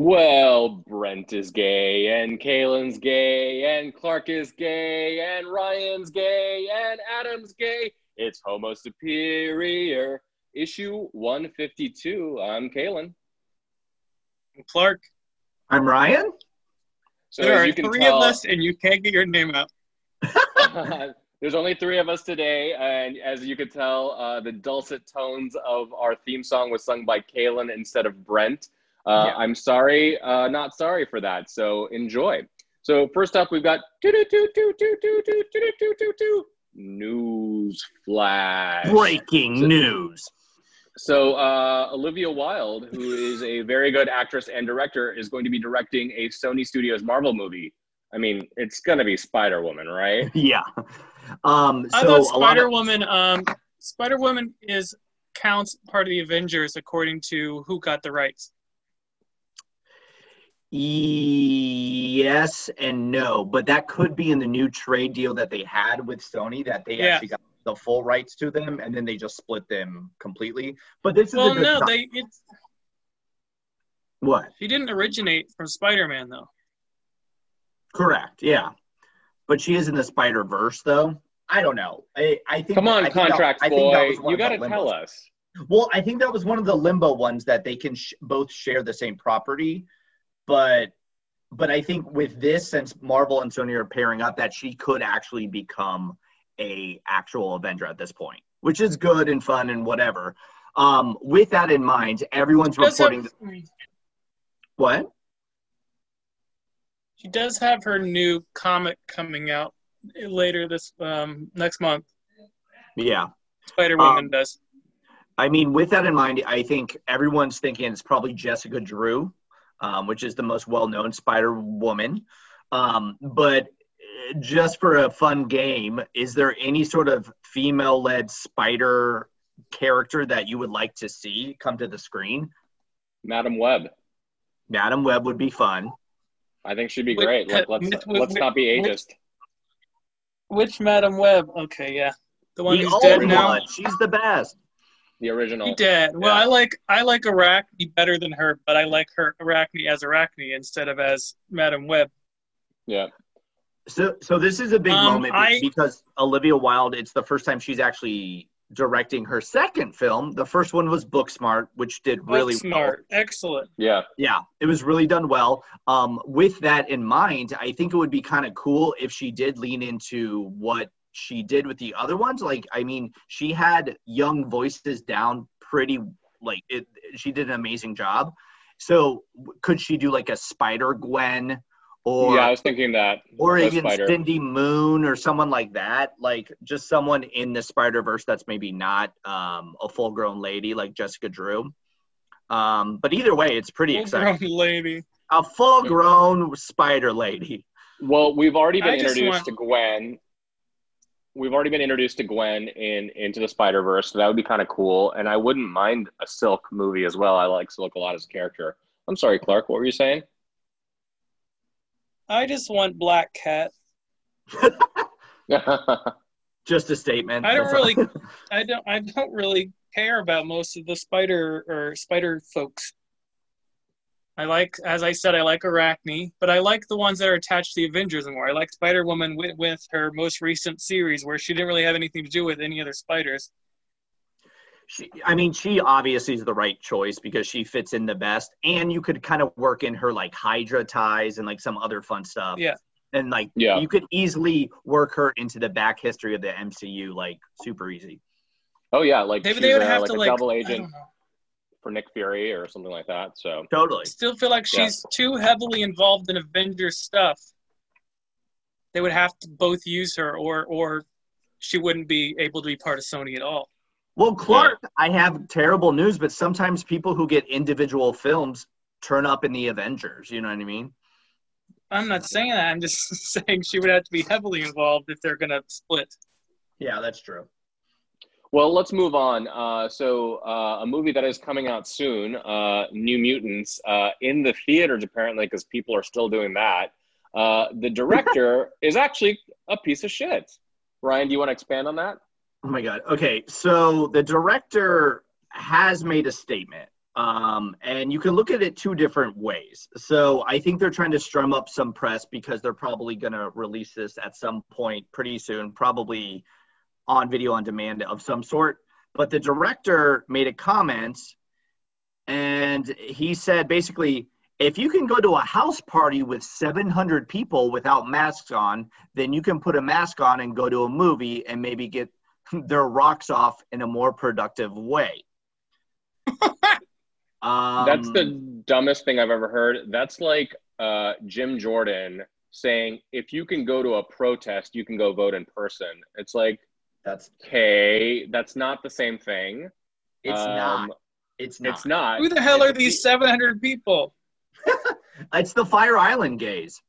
Well, Brent is gay, and Kaylin's gay, and Clark is gay, and Ryan's gay, and Adam's gay. It's Homo Superior, issue 152. I'm Kaylin. Clark. I'm Ryan. So there are three tell, of us, and you can't get your name out. there's only three of us today, and as you can tell, uh, the dulcet tones of our theme song was sung by Kaylin instead of Brent. Uh, yeah. I'm sorry, uh, not sorry for that. So enjoy. So first up, we've got news flash. Breaking news. So uh, Olivia Wilde, who is a very good actress and director, is going to be directing a Sony Studios Marvel movie. I mean, it's gonna be Spider Woman, right? Yeah. Um, so I thought Spider Woman. Of- um, Spider Woman is counts part of the Avengers according to who got the rights. Yes and no, but that could be in the new trade deal that they had with Sony that they yeah. actually got the full rights to them and then they just split them completely. But this is well, no, they it's what she didn't originate from Spider-Man though. Correct. Yeah, but she is in the Spider Verse though. I don't know. I, I think. Come on, I contract that, boy. You got to tell us. Well, I think that was one of the limbo ones that they can sh- both share the same property but but I think with this, since Marvel and Sony are pairing up, that she could actually become a actual Avenger at this point, which is good and fun and whatever. Um, with that in mind, everyone's reporting. Have, what? She does have her new comic coming out later this um, next month. Yeah, Spider Woman um, does. I mean, with that in mind, I think everyone's thinking it's probably Jessica Drew um, which is the most well-known Spider Woman. Um, but just for a fun game, is there any sort of female-led Spider character that you would like to see come to the screen? Madam Web. Madam Web would be fun. I think she'd be great. Let, us let's, let's not be ageist. Which, which Madam Web? Okay, yeah, the one the who's dead now. She's the best the original. He did. Well, yeah. I like I like Arachne better than her, but I like her Arachne as Arachne instead of as Madam Web. Yeah. So so this is a big um, moment I, because Olivia Wilde. It's the first time she's actually directing her second film. The first one was Booksmart, which did really Smart, well. excellent. Yeah, yeah, it was really done well. Um, with that in mind, I think it would be kind of cool if she did lean into what she did with the other ones. Like, I mean, she had young voices down pretty like it. She did an amazing job. So, could she do like a Spider Gwen? Or, yeah, I was thinking that. Or even Spider. Cindy Moon or someone like that. Like just someone in the Spider Verse that's maybe not um, a full grown lady like Jessica Drew. Um, but either way, it's pretty full exciting. lady. A full grown spider lady. Well, we've already been introduced want... to Gwen we've already been introduced to Gwen in Into the Spider Verse, so that would be kind of cool. And I wouldn't mind a Silk movie as well. I like Silk a lot as a character. I'm sorry, Clark. What were you saying? I just want Black Cat. just a statement. I don't really, I don't, I don't really care about most of the spider or spider folks. I like, as I said, I like Arachne, but I like the ones that are attached to the Avengers more. I like Spider Woman with, with her most recent series, where she didn't really have anything to do with any other spiders. She, I mean, she obviously is the right choice because she fits in the best, and you could kind of work in her like Hydra ties and like some other fun stuff. Yeah. And like, yeah. you could easily work her into the back history of the MCU like super easy. Oh yeah, like Maybe they would have like to, a like, double agent for Nick Fury or something like that. So totally. Still feel like she's yeah. too heavily involved in Avengers stuff. They would have to both use her, or or she wouldn't be able to be part of Sony at all. Well, Clark, yeah. I have terrible news, but sometimes people who get individual films turn up in the Avengers. You know what I mean? I'm not saying that. I'm just saying she would have to be heavily involved if they're going to split. Yeah, that's true. Well, let's move on. Uh, so, uh, a movie that is coming out soon, uh, New Mutants, uh, in the theaters apparently, because people are still doing that. Uh, the director is actually a piece of shit. Ryan, do you want to expand on that? Oh my God. Okay. So, the director has made a statement. Um, and you can look at it two different ways. So I think they're trying to strum up some press because they're probably going to release this at some point pretty soon, probably on video on demand of some sort. But the director made a comment and he said basically, if you can go to a house party with 700 people without masks on, then you can put a mask on and go to a movie and maybe get their rocks off in a more productive way. um, That's the dumbest thing I've ever heard. That's like uh, Jim Jordan saying, if you can go to a protest, you can go vote in person. It's like, that's okay. That's not the same thing. It's um, not. It's not. It's not. Who the hell are these 700 people? it's the Fire Island gays.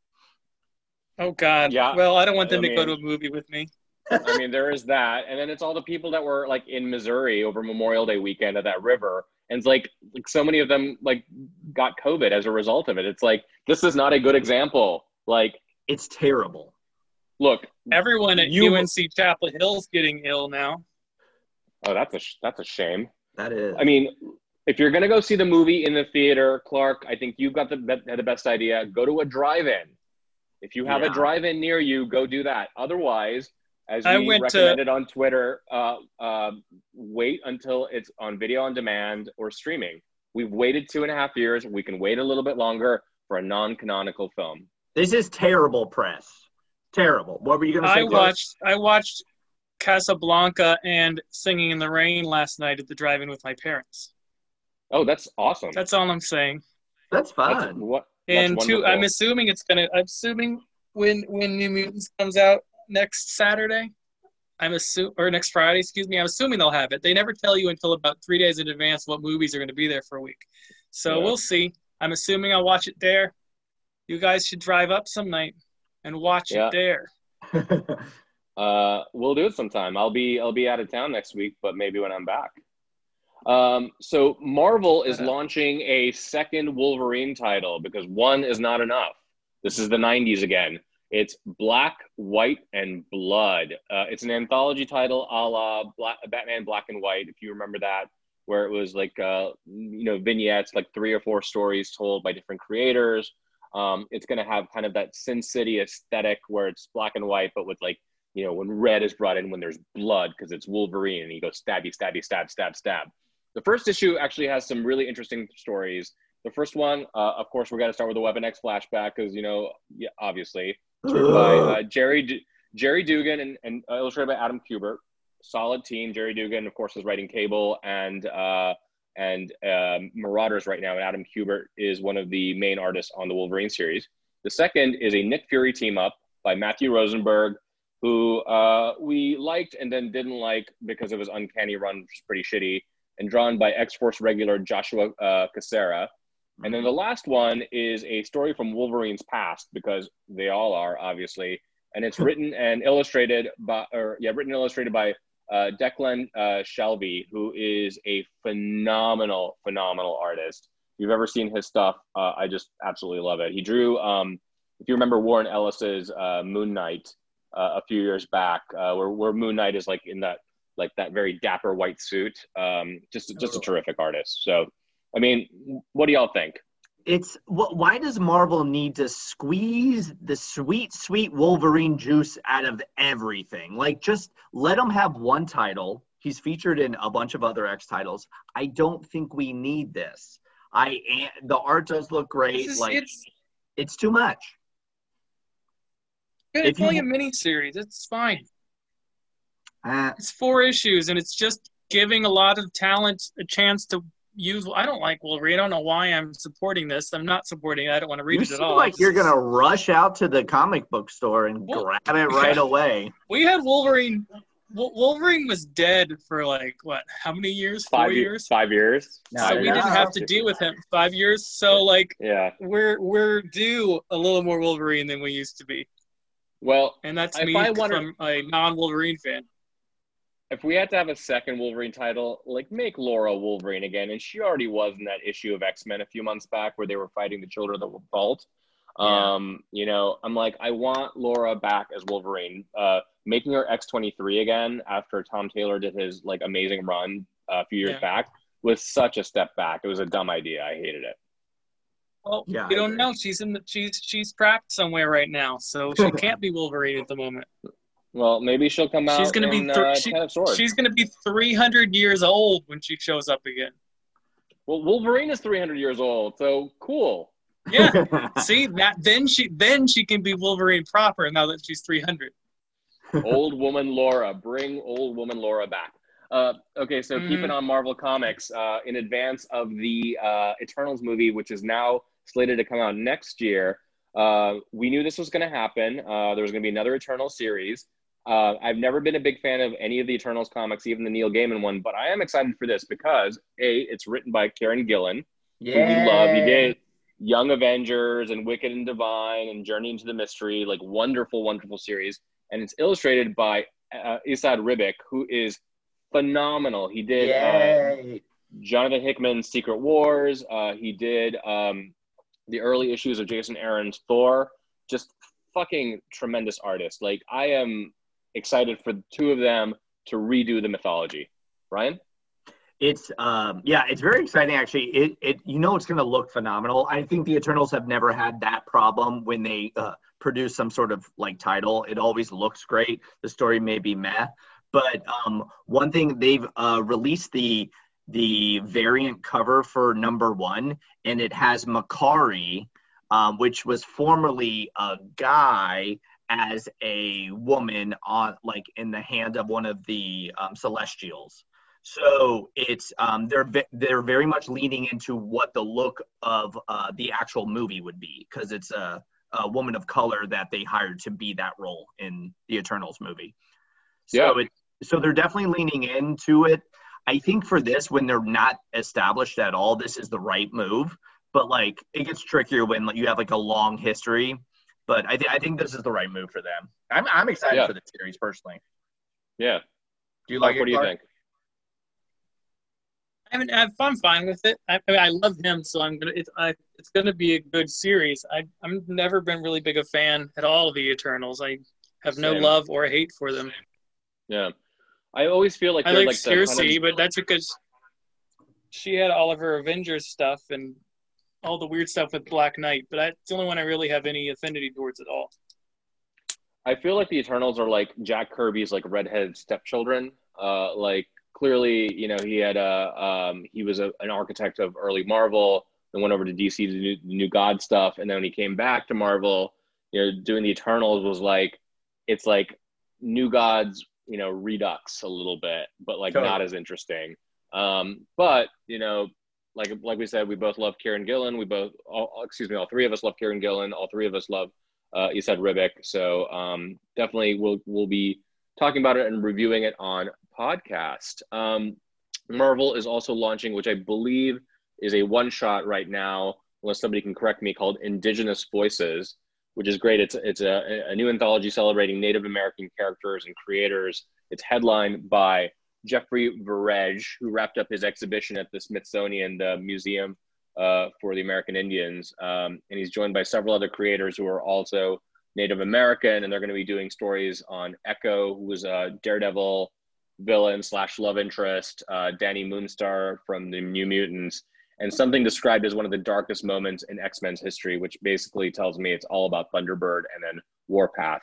Oh God. Yeah. Well, I don't want them I to go to a movie with me. I mean, there is that, and then it's all the people that were like in Missouri over Memorial Day weekend at that river, and it's like, like so many of them like got COVID as a result of it. It's like this is not a good example. Like it's terrible. Look, everyone at you, UNC Chapel Hill's getting ill now. Oh, that's a that's a shame. That is. I mean, if you're gonna go see the movie in the theater, Clark, I think you've got the the best idea. Go to a drive-in. If you have yeah. a drive-in near you, go do that. Otherwise, as we recommended to... on Twitter, uh, uh, wait until it's on video on demand or streaming. We've waited two and a half years. We can wait a little bit longer for a non-canonical film. This is terrible press. Terrible. What were you going to say? I watched. I watched Casablanca and Singing in the Rain last night at the drive-in with my parents. Oh, that's awesome. That's all I'm saying. That's fun. That's, what, and two, I'm assuming it's gonna. I'm assuming when when New Mutants comes out next Saturday, I'm assuming or next Friday, excuse me. I'm assuming they'll have it. They never tell you until about three days in advance what movies are going to be there for a week. So yeah. we'll see. I'm assuming I'll watch it there. You guys should drive up some night and watch yeah. it there. uh, we'll do it sometime. I'll be I'll be out of town next week, but maybe when I'm back. Um, so Marvel is launching a second Wolverine title because one is not enough. This is the 90s again. It's Black, White, and Blood. Uh, it's an anthology title a la Black, Batman Black and White, if you remember that, where it was like, uh, you know, vignettes, like three or four stories told by different creators. Um, it's going to have kind of that Sin City aesthetic where it's black and white, but with like, you know, when red is brought in when there's blood because it's Wolverine and he goes stabby, stabby, stab, stab, stab. The first issue actually has some really interesting stories. The first one, uh, of course, we're going to start with the Weapon X flashback because, you know, yeah, obviously, by uh, Gerry, D- Gerry Duggan and, and uh, illustrated by Adam Kubert. Solid team. Gerry Duggan, of course, is writing Cable and uh, and um, Marauders right now. And Adam Kubert is one of the main artists on the Wolverine series. The second is a Nick Fury team up by Matthew Rosenberg, who uh, we liked and then didn't like because it was Uncanny Run, which is pretty shitty and drawn by X Force regular Joshua uh, Cassara. And then the last one is a story from Wolverine's past because they all are obviously, and it's written and illustrated by, or yeah, written and illustrated by uh, Declan uh, Shalvey, who is a phenomenal, phenomenal artist. If you've ever seen his stuff, uh, I just absolutely love it. He drew, um, if you remember Warren Ellis's uh, Moon Knight uh, a few years back, uh, where, where Moon Knight is like in that like that very dapper white suit. Um, just just a terrific artist. So, I mean, what do y'all think? It's why does Marvel need to squeeze the sweet, sweet Wolverine juice out of everything? Like, just let him have one title. He's featured in a bunch of other X titles. I don't think we need this. I the art does look great. Is, like, it's, it's too much. It's only you, a mini series. It's fine. Uh, it's four issues, and it's just giving a lot of talent a chance to use. I don't like Wolverine. I don't know why I'm supporting this. I'm not supporting it. I don't want to read you it at all. like you're gonna rush out to the comic book store and well, grab it right yeah. away. We had Wolverine. Wolverine was dead for like what? How many years? Four five years? Five years. So we didn't have to deal with him five years. So like, yeah, we're we're due a little more Wolverine than we used to be. Well, and that's me from a non-Wolverine fan if we had to have a second Wolverine title, like make Laura Wolverine again, and she already was in that issue of X Men a few months back where they were fighting the Children of the Vault. Yeah. Um, you know, I'm like, I want Laura back as Wolverine. Uh, making her X23 again after Tom Taylor did his like amazing run uh, a few years yeah. back. was such a step back. It was a dumb idea. I hated it. Well, Yeah, we I don't know. She's in the she's she's trapped somewhere right now, so she can't be Wolverine at the moment. Well, maybe she'll come out. She's gonna be th- uh, she- Ten of Swords. She's gonna be 300 years old when she shows up again. Well, Wolverine is 300 years old, so cool. Yeah. See that? Then she then she can be Wolverine proper. Now that she's 300. old woman Laura, bring old woman Laura back. Uh, okay, so Mhm. keeping on Marvel Comics, uh, in advance of the uh, Eternals movie, which is now slated to come out next year, uh, we knew this was going to happen. Uh, there was going to be another Eternal series. Uh, I've never been a big fan of any of the Eternals comics, even the Neil Gaiman one, but I am excited for this because a it's written by Kieran Gillen, who we love. He did Young Avengers and Wicked and Divine and Journey into the Mystery, like wonderful, wonderful series. And it's illustrated by uh, Esad Ribic, who is phenomenal. He did uh, Jonathan Hickman's Secret Wars. Uh, he did um, the early issues of Jason Aaron's Thor. Just fucking tremendous artist. Like I am excited for the two of them to redo the mythology. Ryan? It's um yeah, it's very exciting actually. It it you know it's going to look phenomenal. I think the Eternals have never had that problem when they uh, produce some sort of like title. It always looks great. The story may be meh, but um one thing they've uh released the the variant cover for number 1 and it has Makkari um, which was formerly a guy as a woman on like in the hand of one of the um, celestials so it's um, they're they're very much leaning into what the look of uh, the actual movie would be because it's a, a woman of color that they hired to be that role in the Eternals movie. So Yeah. it so they're definitely leaning into it. I think for this, when they're not established at all, this is the right move. But like it gets trickier when like, you have like a long history. But I, th- I think this is the right move for them. I'm, I'm excited Yeah. for the series personally. Yeah. Do you Mark, like it? what do you Clark? think? I mean, I'm I'm fine with it. I, I mean, I love him, so I'm gonna. It's I, it's gonna be a good series. I I'm never been really big a fan at all of the Eternals. I have no Same. love or hate for them. Yeah. I always feel like I like like the kind of- Sersi, but that's because she had all of her Avengers stuff and all the weird stuff with Black Knight. But that's the only one I really have any affinity towards at all. I feel like the Eternals are like Jack Kirby's like redheaded stepchildren. Uh, like clearly, you know, he had a um, he was a, an architect of early Marvel, then went over to DC to do the New God stuff, and then when he came back to Marvel, you know, doing the Eternals was like it's like New Gods, you know, redux a little bit, but like Totally. not as interesting. Um, but you know, like like we said, we both love Kieran Gillen. We both, all, excuse me, all three of us love Kieran Gillen. All three of us love uh, Esad Ribic. So um, definitely we'll we'll be talking about it and reviewing it on podcast. Um, Marvel is also launching, which I believe is a one shot right now, unless somebody can correct me, called Indigenous Voices, which is great. It's it's a, a new anthology celebrating Native American characters and creators. It's headlined by Jeffrey Veregge, who wrapped up his exhibition at the Smithsonian, the Museum uh, for the American Indians. Um, and he's joined by several other creators who are also Native American, and they're going to be doing stories on Echo, who was a Daredevil villain slash love interest, uh, Dani Moonstar from the New Mutants, and something described as one of the darkest moments in X Men's history, which basically tells me it's all about Thunderbird and then Warpath,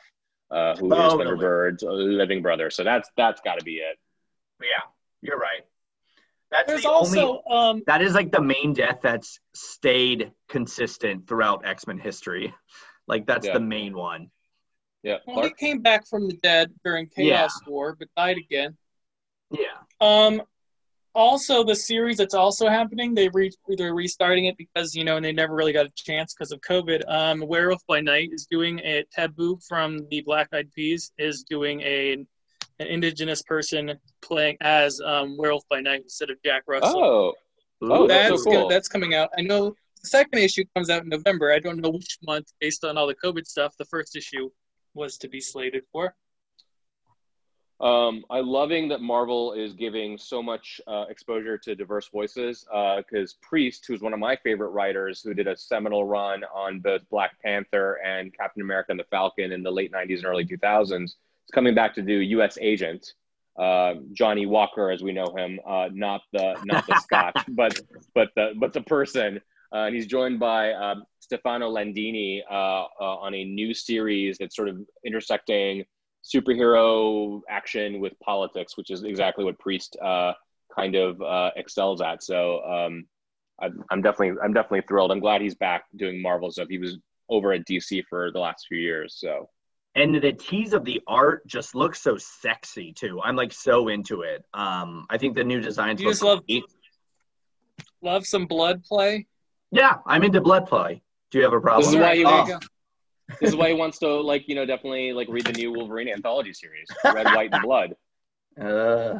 uh, who is Totally. Thunderbird's living brother. So that's that's got to be it. Yeah, you're right. That's There's the only. also um, That is like the main death that's stayed consistent throughout X Men history. Like that's Yeah. the main one. Yeah, well, he came back from the dead during Chaos War, but died again. Yeah. Um, also, the series that's also happening, they re- they're restarting it because you know and they never really got a chance because of COVID. Um, Werewolf by Night is doing a Taboo from the Black Eyed Peas is doing a an indigenous person playing as um, Werewolf by Night instead of Jack Russell. Oh, Oh, that's that's so cool. go- that's coming out. I know the second issue comes out in November. I don't know which month based on all the COVID stuff. The first issue was to be slated for. Um, I'm loving that Marvel is giving so much uh, exposure to diverse voices. Because Priest, who's one of my favorite writers, who did a seminal run on both Black Panther and Captain America and the Falcon in the late '90s and early 2000s, is coming back to do U.S. Agent. uh, Johnny Walker, as we know him, uh, not the not the Scotch, but but the but the person. Uh, and he's joined by um, Stefano Landini uh, uh, on a new series that's sort of intersecting superhero action with politics, which is exactly what Priest uh, kind of excels at. So um, I'm, I'm definitely I'm definitely thrilled. I'm glad he's back doing Marvel stuff. He was over at DC for the last few years, so and the tease of the art just looks so sexy too. I'm like so into it. Um, I think the new designs. You just love love some blood play. Yeah, I'm into blood play. Do you have a problem? This is why you. Oh. this is why he wants to like you know definitely like read the new Wolverine anthology series, Red, White, and Blood. Uh,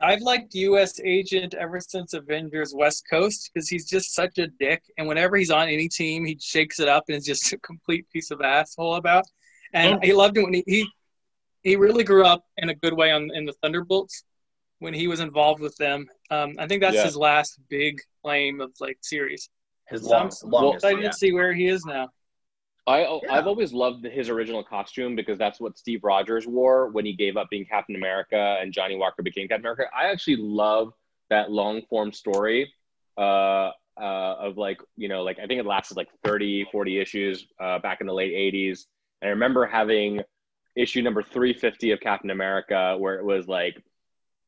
I've liked U.S. Agent ever since Avengers West Coast because he's just such a dick, and whenever he's on any team, he shakes it up and is just a complete piece of asshole about. And he loved it when he, he he really grew up in a good way on in the Thunderbolts when he was involved with them. Um, I think that's yeah. his last big claim of like series. His long, so I'm longest, excited yeah. to see where he is now. I yeah. I've always loved his original costume because that's what Steve Rogers wore when he gave up being Captain America and Johnny Walker became Captain America. I actually love that long form story uh, uh, of like you know like I think it lasted like 30, 40 issues uh, back in the late '80s. And I remember having issue number 350 of Captain America where it was like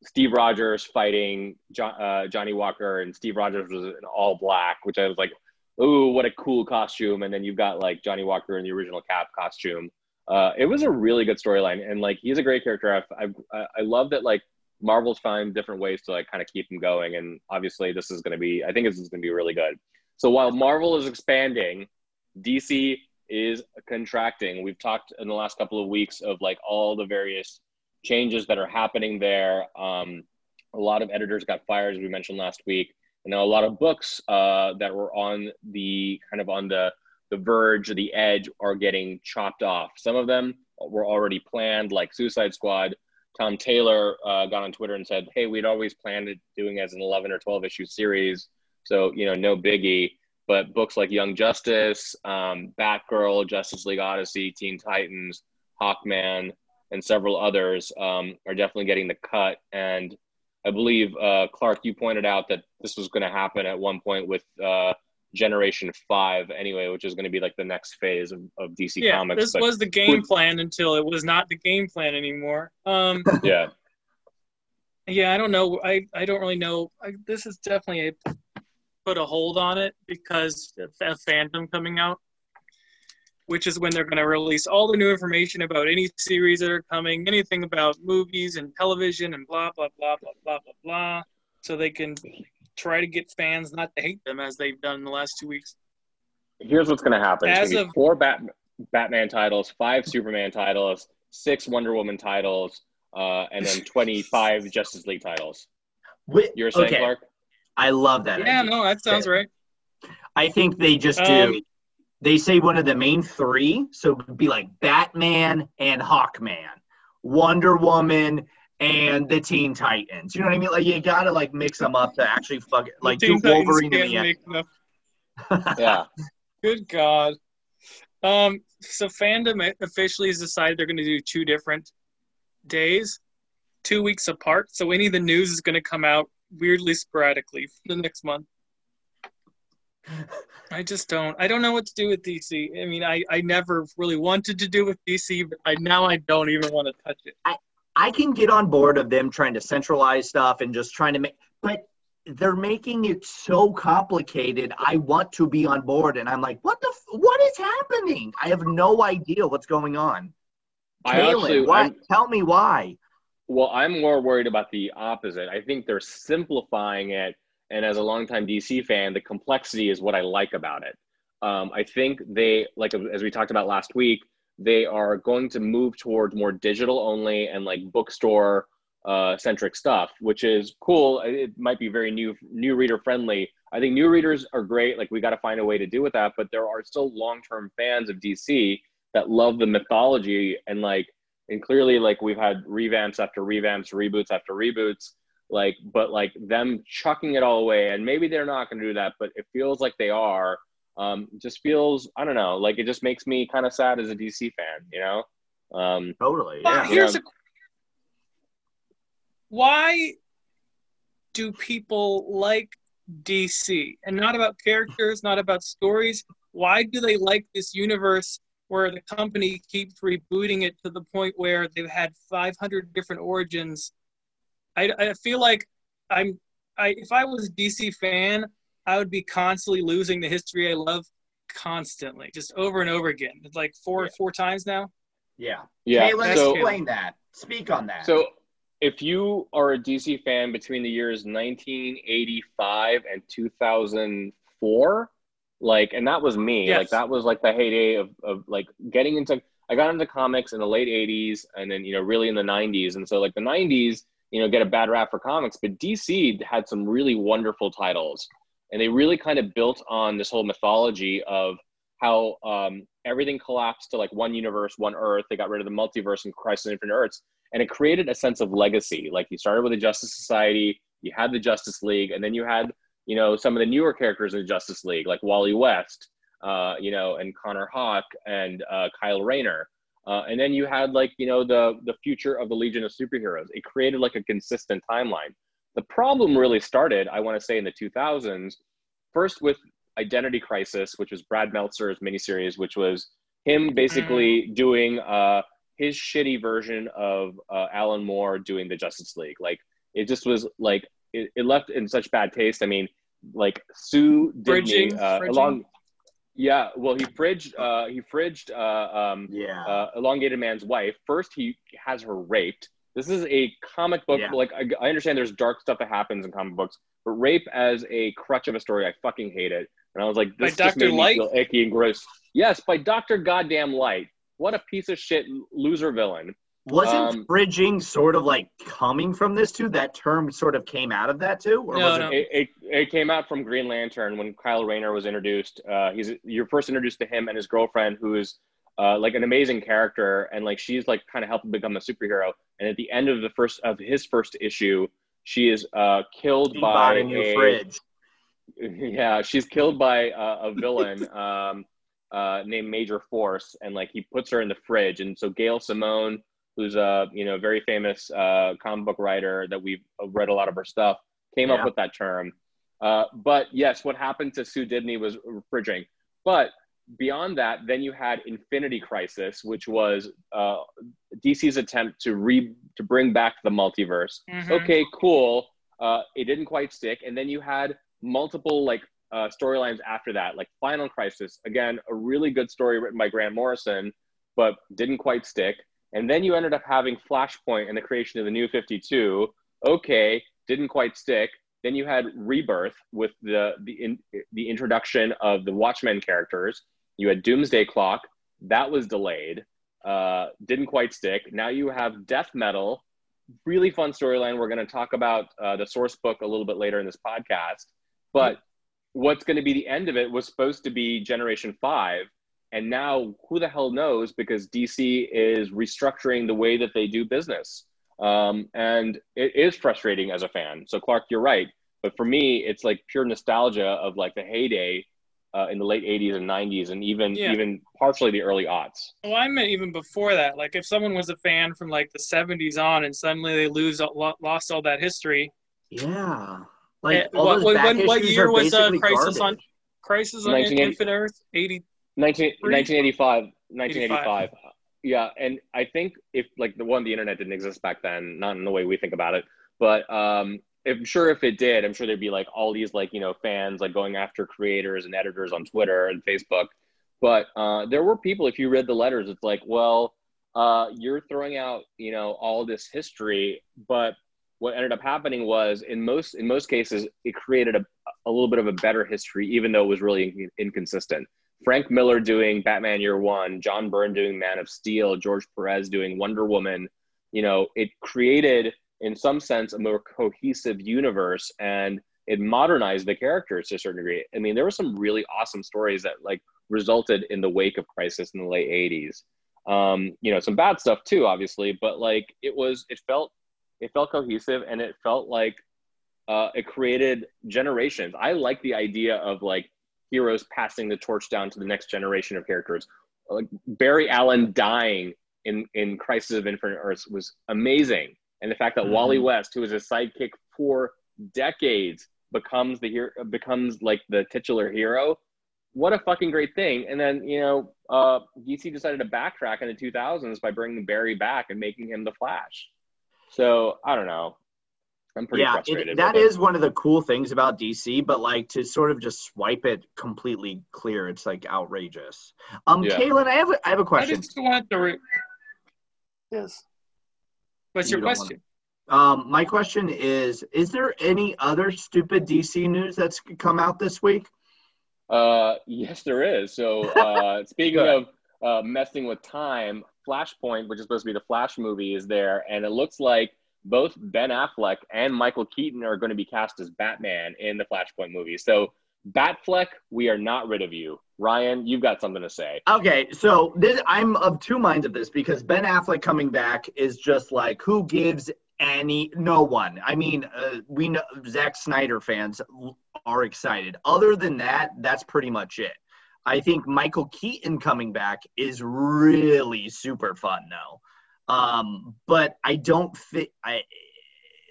Steve Rogers fighting John, uh, Johnny Walker and Steve Rogers was in all black, which I was like ooh, what a cool costume. And then you've got like Johnny Walker in the original Cap costume. Uh, it was a really good storyline, and like he's a great character. I, I I love that like Marvel's find different ways to like kind of keep him going, and obviously this is going to be. I think this is going to be really good. So while Marvel is expanding, DC is contracting. We've talked in the last couple of weeks of like all the various changes that are happening there. Um, a lot of editors got fired, as we mentioned last week. You know, a lot of books uh, that were on the kind of on the the verge or the edge are getting chopped off. Some of them were already planned, like Suicide Squad. Tom Taylor uh, got on Twitter and said, "Hey, we'd always planned it doing as an 11 or 12 issue series, so you know, no biggie." But books like Young Justice, um, Batgirl, Justice League Odyssey, Teen Titans, Hawkman, and several others um, are definitely getting the cut. And I believe uh, Clark, you pointed out that this was going to happen at one point with uh, Generation Five, anyway, which is going to be like the next phase of, of DC yeah, Comics. This but was the game plan until it was not the game plan anymore. Um, yeah, yeah, I don't know. I I don't really know. I, this is definitely a put a hold on it because of FanDome coming out which is when they're going to release all the new information about any series that are coming, anything about movies and television and blah, blah, blah, blah, blah, blah, blah. So they can try to get fans not to hate them as they've done in the last two weeks. Here's what's going to happen as of, four Bat- Batman titles, five Superman titles, six Wonder Woman titles, uh, and then 25 Justice League titles. Wait, You're saying, okay. Clark? I love that. Yeah, idea. no, that sounds okay. right. I think they just do um, they say one of the main three. So it would be like Batman and Hawkman, Wonder Woman and the Teen Titans. You know what I mean? Like you gotta like mix them up to actually fuck it. Like do Wolverine in the end. yeah. Good God. Um. So FanDome officially has decided they're going to do two different days, two weeks apart. So any of the news is going to come out weirdly sporadically for the next month. I just don't. I don't know what to do with DC. I mean, I, I never really wanted to do with DC, but I now I don't even want to touch it. I, I can get on board of them trying to centralize stuff and just trying to make, but they're making it so complicated. I want to be on board, and I'm like, what the? What is happening? I have no idea what's going on. I Kaylin, actually, what? Tell me why. Well, I'm more worried about the opposite. I think they're simplifying it and as a longtime DC fan, the complexity is what I like about it. Um, I think they, like as we talked about last week, they are going to move towards more digital only and like bookstore uh, centric stuff, which is cool. It might be very new new reader friendly. I think new readers are great. Like we got to find a way to do with that, but there are still long term fans of DC that love the mythology and like and clearly like we've had revamps after revamps, reboots after reboots like but like them chucking it all away and maybe they're not going to do that but it feels like they are um just feels i don't know like it just makes me kind of sad as a dc fan you know um totally yeah here's a why do people like DC? And not about characters, not about stories. Why do they like this universe where the company keeps rebooting it to the point where they've had 500 different origins? I, I feel like I'm I if I was a DC fan, I would be constantly losing the history I love constantly, just over and over again. It's like four Yeah. four times now. Yeah. Yeah. Hey, let's so, explain that. Speak on that. so if you are a DC fan between the years 1985 and 2004, like, and that was me, Yes. like, that was like the heyday of, of like getting into, I got into comics in the late 80s and then, you know, really in the 90s. And so, like, the 90s, you know, get a bad rap for comics, but DC had some really wonderful titles. And they really kind of built on this whole mythology of how um, everything collapsed to like one universe, one Earth. They got rid of the multiverse and Crisis on Infinite Earths, and it created a sense of legacy. Like you started with the Justice Society, you had the Justice League, and then you had you know some of the newer characters in the Justice League, like Wally West, uh, you know, and Connor Hawke and uh, Kyle Rayner. Uh, and then you had like you know the the future of the Legion of Superheroes. It created like a consistent timeline. The problem really started, I want to say, in the 2000s, first with Identity Crisis, which was Brad Meltzer's miniseries, which was him basically doing uh, his shitty version of uh, Alan Moore doing the Justice League. Like it just was like it, it left in such bad taste. I mean, like Sue Bridging, uh, fridging. along. Yeah, well, he fridged. Uh, he fridged. Uh, um, yeah. uh, elongated man's wife. First, he has her raped. This is a comic book. Yeah. Like I, I understand, there's dark stuff that happens in comic books, but rape as a crutch of a story, I fucking hate it. And I was like, By this just Dr. made Light? me feel icky and gross. Yes, by Doctor Goddamn Light. What a piece of shit loser villain. Wasn't um, fridging sort of like coming from this too? That term sort of came out of that too? Or No, was no. it It, it, it came out from Green Lantern when Kyle Rayner was introduced. Uh, he's you're first introduced to him and his girlfriend, who is uh, like an amazing character, and like she's like kind of helped him become a superhero. And at the end of the first of his first issue, she is uh, killed he by a new a fridge? yeah, she's killed by a, a villain um, uh, named Major Force, and like he puts her in the fridge. And so Gail Simone, who's a you know very famous uh, comic book writer that we've read a lot of her stuff, came Yeah. up with that term. Uh, but yes, what happened to Sue Dibny was refrigerant. But beyond that, then you had Infinite Crisis, which was uh, DC's attempt to re to bring back the multiverse Mhm. okay, cool. Uh, it didn't quite stick. And then you had multiple like uh, storylines after that, like Final Crisis. Again, a really good story written by Grant Morrison, but didn't quite stick. And then you ended up having Flashpoint and the creation of the New 52. Okay, didn't quite stick. Then you had Rebirth with the the in, the introduction of the Watchmen characters. You had Doomsday Clock. That was delayed. Uh, didn't quite stick. Now you have Death Metal, really fun storyline. We're going to talk about uh, the source book a little bit later in this podcast. But what's going to be the end of it was supposed to be Generation 5. And now who the hell knows because DC is restructuring the way that they do business. Um, and it is frustrating as a fan. So, Clark, you're right. But for me, it's like pure nostalgia of like the heyday uh, in the late 80s and 90s and even Yeah. even partially the early aughts. Well, I meant even before that. Like, if someone was a fan from like the '70s on, and suddenly they lose lost all that history. Yeah. Like Eh, all what- those back when- what year are was, uh, basically Crisis on- Crisis on 1980 Infinite Earth, '80. 19, Three? 1985 1985 yeah and i think if like the one the internet didn't exist back then not in the way we think about it but um i'm sure if it did i'm sure there'd be like all these like you know fans like going after creators and editors on twitter and facebook but uh there were people if you read the letters it's like well uh you're throwing out you know all this history but what ended up happening was in most in most cases it created a, a little bit of a better history even though it was really in- inconsistent Frank Miller doing Batman Year One, John Byrne doing Man of Steel, George Perez doing Wonder Woman. You know, it created, in some sense, a more cohesive universe and it modernized the characters to a certain degree. I mean, there were some really awesome stories that like resulted in the wake of Crisis in the late '80s. Um, you know, some bad stuff too, obviously, but like it was, it felt, it felt cohesive and it felt like uh, it created generations. I like the idea of like heroes passing the torch down to the next generation of characters. Like Barry Allen dying in in Crisis of Infinite Earths was amazing. and the fact that Mhm. Wally West, who was a sidekick for decades, becomes the hero, becomes like the titular hero. What a fucking great thing! And then you know, uh, DC decided to backtrack in the 2000s by bringing Barry back and making him the Flash. So I don't know. I'm pretty yeah, frustrated. it, that with one of the cool things about DC, but like to sort of just swipe it completely clear, it's like outrageous. Um, Yeah. Kaylin, I have a, I have a I question. just want to. Re- yes. What's You your don't want- question? Um, my question is: Is there any other stupid DC news that's come out this week? Uh, yes, there is. So, uh, speaking of uh, messing with time, Flashpoint, which is supposed to be the Flash movie, is there, and it looks like both Ben Affleck and Michael Keaton are going to be cast as Batman in the Flashpoint movie. So, Batfleck, we are not rid of you. Ryan, you've got something to say. Okay, so this, I'm of two minds of this because Ben Affleck coming back is just like who gives any no one. I mean, uh, we know Zack Snyder fans are excited. Other than that, that's pretty much it. I think Michael Keaton coming back is really super fun though. Um, but I don't fit. I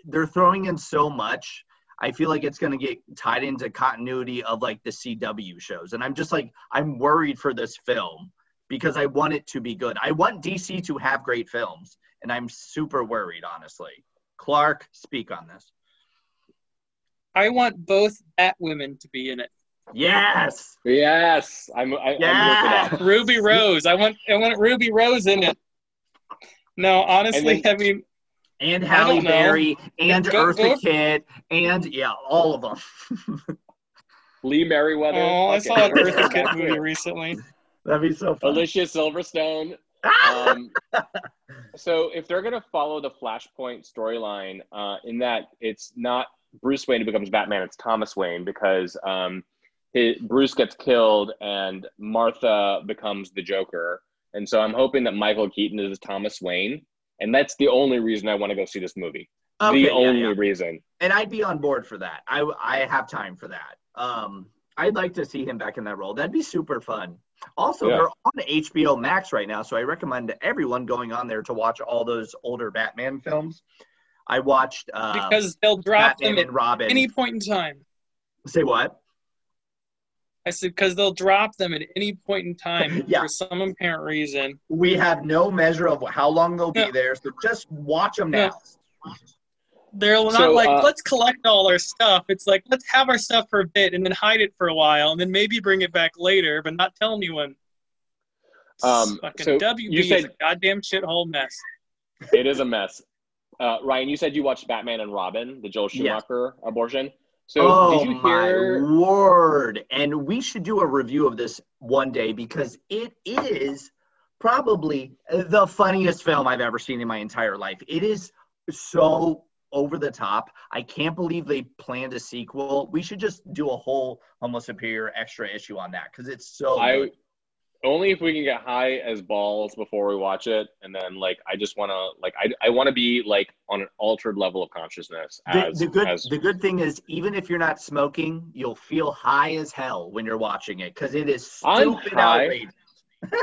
they're throwing in so much. I feel like it's going to get tied into continuity of like the CW shows. And I'm just like, I'm worried for this film because I want it to be good. I want DC to have great films. And I'm super worried, honestly. Clark, speak on this. I want both Batwomen to be in it. Yes. Yes, I'm. I, Yeah. I'm. Ruby Rose. I want. I want Ruby Rose in it. No, honestly, then- I mean, And I Halle. Berry and Go- Eartha go- Kitt and yeah, all of them. Lee Meriwether. oh, I Okay. saw an Eartha Kitt movie recently. That'd be so fun. Alicia Silverstone. Ah! um, so if they're going to follow the Flashpoint storyline, uh, in that it's not Bruce Wayne who becomes Batman, it's Thomas Wayne because um, his, Bruce gets killed and Martha becomes the Joker, and so I'm hoping that Michael Keaton is Thomas Wayne, and that's the only reason I want to go see this movie. Okay, the yeah, only yeah. reason. and I'd be on board for that. I I have time for that. Um, I'd like to see him back in that role. That'd be super fun. Also, Yeah. they're on HBO Max right now, so I recommend everyone going on there to watch all those older Batman films. I watched uh, Because they'll drop Batman them at and Robin. any point in time. Say what? I said because they'll drop them at any point in time Yeah. for some apparent reason. We have no measure of how long they'll be Yeah. there, so just watch them Yeah. now. They're not So, like uh, let's collect all our stuff. It's like let's have our stuff for a bit and then hide it for a while and then maybe bring it back later, but not tell anyone. Um, Fucking so WB you is said- a goddamn shithole mess. It is a mess. Uh, Ryan, you said you watched Batman and Robin, the Joel Yes. Schumacher abortion. So oh did you oh my hear? word! And we should do a review of this one day because it is probably the funniest film I've ever seen in my entire life. It is so over the top. I can't believe they planned a sequel. We should just do a whole Homo Superior extra issue on that because it's so I. only if we can get high as balls before we watch it, and then like I just want to like I, I want to be like on an altered level of consciousness The, as the good as the good thing is even if you're not smoking, you'll feel high as hell when you're watching it because it is I'm stupid high. outrageous.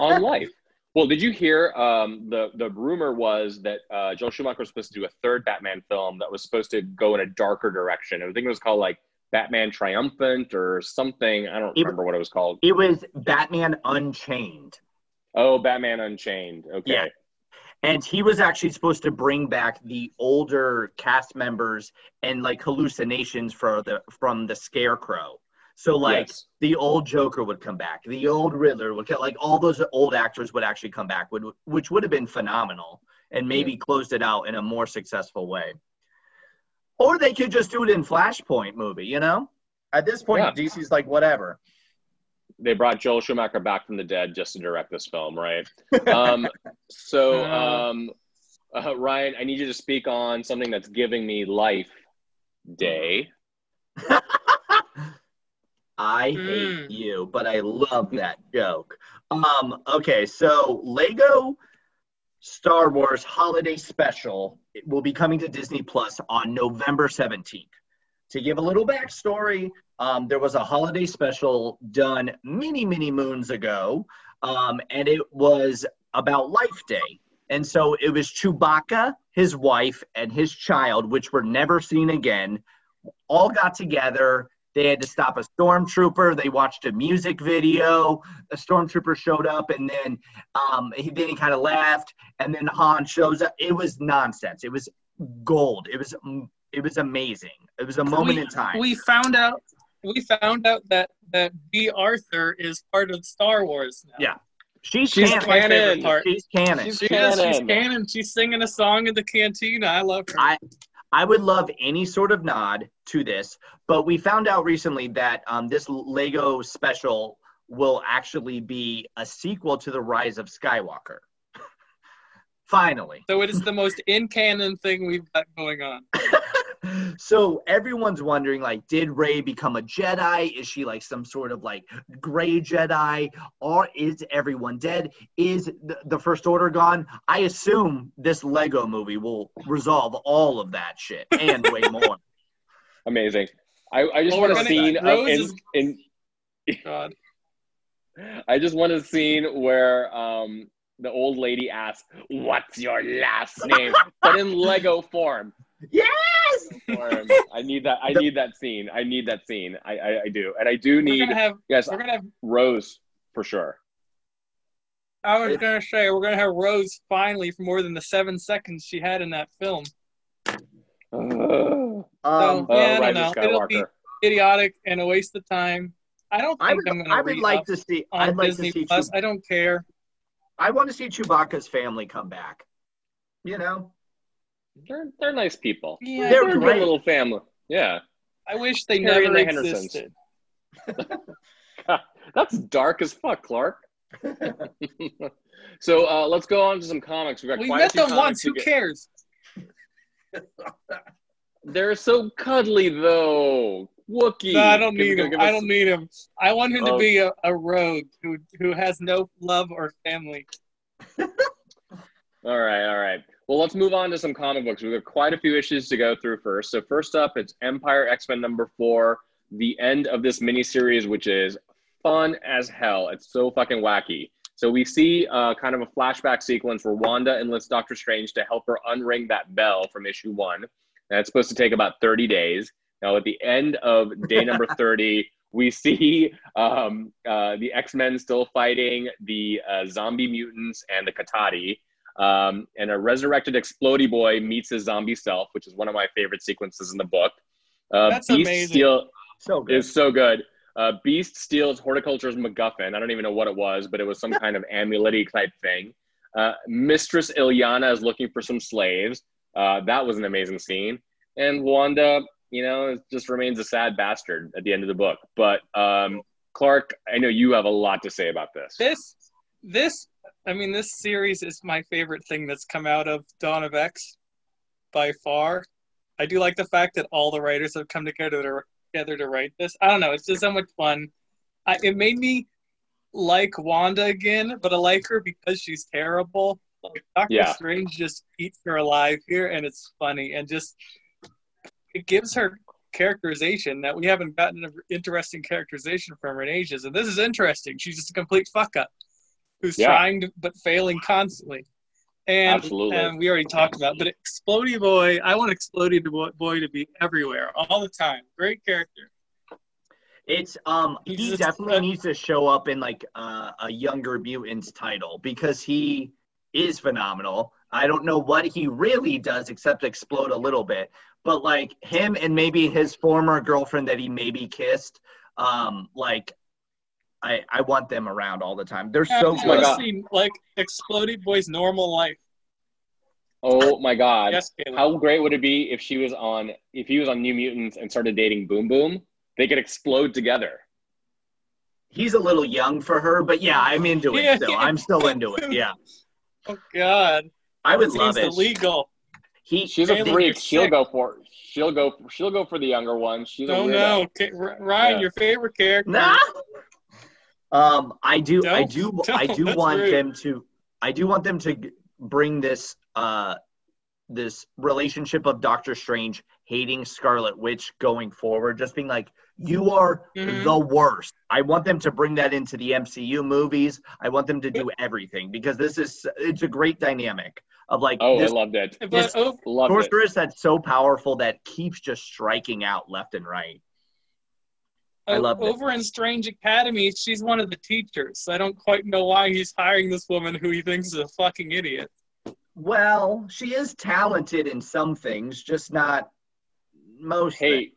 on life. Well, did you hear um, the the rumor was that uh, Joel Schumacher was supposed to do a third Batman film that was supposed to go in a darker direction. I think it was called like Batman Triumphant or something. I don't It- remember what it was called. It was Batman Unchained. Oh, Batman Unchained. Okay. Yeah. And he was actually supposed to bring back the older cast members and like hallucinations for the from the Scarecrow. So like Yes. the old Joker would come back, the old Riddler would come, like all those old actors would actually come back, would which would have been phenomenal and maybe closed it out in a more successful way. Or they could just do it in Flashpoint movie, you know? At this point, Yeah. DC's like whatever. they brought Joel Schumacher back from the dead just to direct this film, right? Um, so, um, uh, Ryan, I need you to speak on something that's giving me life day. I Mm. hate you, but I love that joke. Um, okay, so Lego Star Wars Holiday Special will be coming to Disney Plus on November 17th. To give a little backstory, um, there was a holiday special done many, many moons ago, um, and it was about Life Day. And so it was Chewbacca, his wife, and his child, which were never seen again, all got together. They had to stop a stormtrooper. They watched a music video. A stormtrooper showed up, and then um, he then he kind of laughed, and then Han shows up. It was nonsense. It was gold. It was it was amazing. It was a moment we, in time. We found out we found out that that Bea Arthur is part of Star Wars now. Yeah. She's, She's canon. my favorite canon. part. She's canon. She's She is, she's canon. canon. She's singing a song in the cantina. I love her. I I would love any sort of nod to this, but we found out recently that um, this Lego special will actually be a sequel to the Rise of Skywalker. Finally. so it is the most in canon thing we've got going on. so everyone's wondering like did rey become a jedi is she like some sort of like gray jedi or is everyone dead is the, the first order gone i assume this lego movie will resolve all of that shit and way more Amazing. I, I just Well, we're want a gonna- scene of, in, is- in God. I just want a scene where um the old lady asks, "What's your last name?" but in Lego form. yes. I need that. I need that scene. I need that scene. I I, I do, and I do We're need gonna have yes, we're gonna have Rose for sure. I was gonna say we're gonna have Rose finally for more than the seven seconds she had in that film. Oh, um, Yeah, I don't know. It'll be- Idiotic and a waste of time. I don't i would, I'm gonna I would like to see on i'd like Disney to see Plus. Chew- I don't care. i want to see chewbacca's family come back you know They're they're nice people. Yeah, They're They're a good great. little family. Yeah, I wish they Harry and never the Hendersons. existed. that's dark as fuck, Clark. so uh, let's go on to some comics. We've got We quite met a few them once. Who get- cares? They're so cuddly though. Wookie. No, I don't Give- need him. I don't need him. I want him to Oh. be a, a rogue who who has no love or family. All right, all right. Well, let's move on to some comic books. We've got quite a few issues to go through first. So first up, it's Empire X Men number four, the end of this miniseries, which is fun as hell. It's so fucking wacky. So we see uh, kind of a flashback sequence where Wanda enlists Doctor Strange to help her unring that bell from issue one. That's supposed to take about 30 days. Now, at the end of day number 30, we see um, uh, the X Men still fighting the uh, zombie mutants and the Cotati. Um, and a resurrected Explody Boy meets his zombie self, which is one of my favorite sequences in the book. Uh, That's Beast amazing. Steal so good is so good. Uh, Beast steals Hordeculture's MacGuffin. I don't even know what it was, but it was some kind of amulet type thing. Uh, Mistress Illyana is looking for some slaves. Uh, that was an amazing scene. And Wanda, you know, just remains a sad bastard at the end of the book. But um, Clark, I know you have a lot to say about this. This this I mean this series is my favorite thing that's come out of Dawn of X by far. I do like the fact that all the writers have come together to, together to write this. I don't know, it's just so much fun. I, it made me like Wanda again, but I like her because she's terrible. Like Doctor Yeah. Strange just eats her alive here, and it's funny and just it gives her characterization that we haven't gotten an interesting characterization from her in ages. And this is interesting. She's just a complete fuck up who's Yeah. trying to, but failing constantly. And, Absolutely. and we already talked about, but Explodey Boy, I want Explodey Boy- Boy to be everywhere all the time. Great character. It's um he just- definitely uh, needs to show up in like uh, a younger mutants title because he is phenomenal. I don't know what he really does except explode a little bit, but like him and maybe his former girlfriend that he maybe kissed, um, like I I want them around all the time. They're so just Oh my good. God. to see like Explodey Boy's normal life. Oh my God. Yes, Caleb. How great would it be if she was on, if he was on New Mutants and started dating Boom Boom? They could explode together. He's a little young for her, but yeah, I'm into it Yeah, still. yeah. I'm still into it. Yeah, oh God, I would Seems love it. illegal. He She's a Caleb, freak. She'll sick. go for she'll go she'll go for the younger one. She's a No, weirdo. no, Ryan, Yeah. your favorite character. Nah. Um, I do, I Don't- do, don't, I do want rude. them to, I do want them to bring this, uh, this relationship of Doctor Strange hating Scarlet Witch going forward, just being like, You are Mhm. the worst. I want them to bring that into the MCU movies. I want them to do everything because this is it's a great dynamic of like Oh, this I loved it. But Yes. over, Loved it. that's so powerful that keeps just striking out left and right. I loved it. over in Strange Academy, she's one of the teachers. I don't quite know why he's hiring this woman who he thinks is a fucking idiot. Well, she is talented in some things, just not most. things. Hey,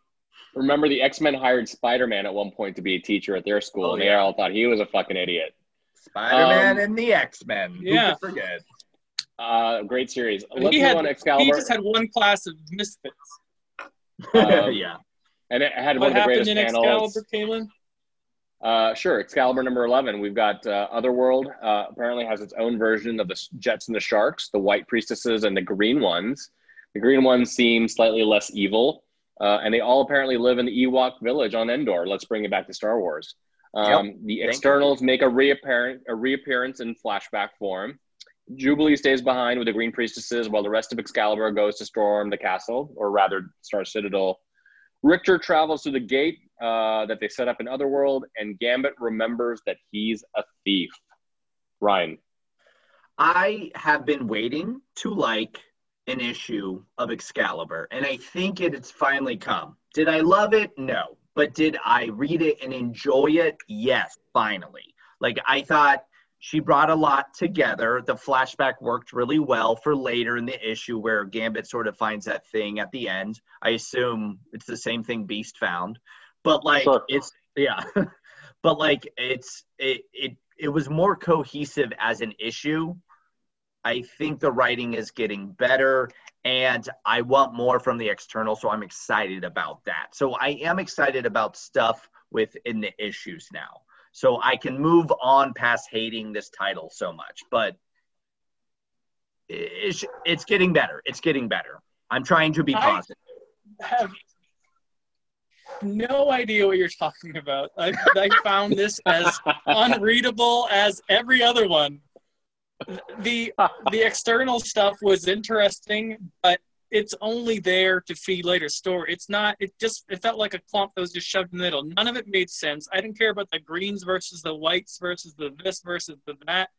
remember the X Men hired Spider Man at one point to be a teacher at their school, Oh, and they all thought he was a fucking idiot. Spider-Man um, and the X-Men. yeah. Who could forget? Uh, great series. Let's he had on to he just had one class of misfits. Um, yeah. And it had What one of the happened greatest in panels. Excalibur, Kaylin? Uh, sure, Excalibur number 11. We've got uh, Otherworld, uh, apparently has its own version of the Jets and the Sharks, the white priestesses and the green ones. The green ones seem slightly less evil, uh, and they all apparently live in the Ewok village on Endor. Let's bring it back to Star Wars. Um, The externals make a, reapparent, a reappearance in flashback form. Jubilee stays behind with the green priestesses while the rest of Excalibur goes to storm the castle, or rather, Star Citadel. Rictor travels to the gate uh, that they set up in Otherworld, and Gambit remembers that he's a thief. Ryan. I have been waiting to like an issue of Excalibur, and I think it, it's finally come. Did I love it? No. But did I read it and enjoy it? Yes, finally. Like, I thought she brought a lot together. The flashback worked really well for later in the issue where Gambit sort of finds that thing at the end. I assume it's the same thing Beast found. But, like, Sure. it's, yeah. but, like, it's, it, it, it was more cohesive as an issue I think the writing is getting better and I want more from the external, so I'm excited about that. So I am excited about stuff within the issues now. So I can move on past hating this title so much, but it's, it's getting better. It's getting better. I'm trying to be I- positive. have no idea what you're talking about. I, I found this as unreadable as every other one. The the external stuff was interesting, but it's only there to feed later story. It's not. It just it felt like a clump that was just shoved in the middle. None of it made sense. I didn't care about the greens versus the whites versus the this versus the that.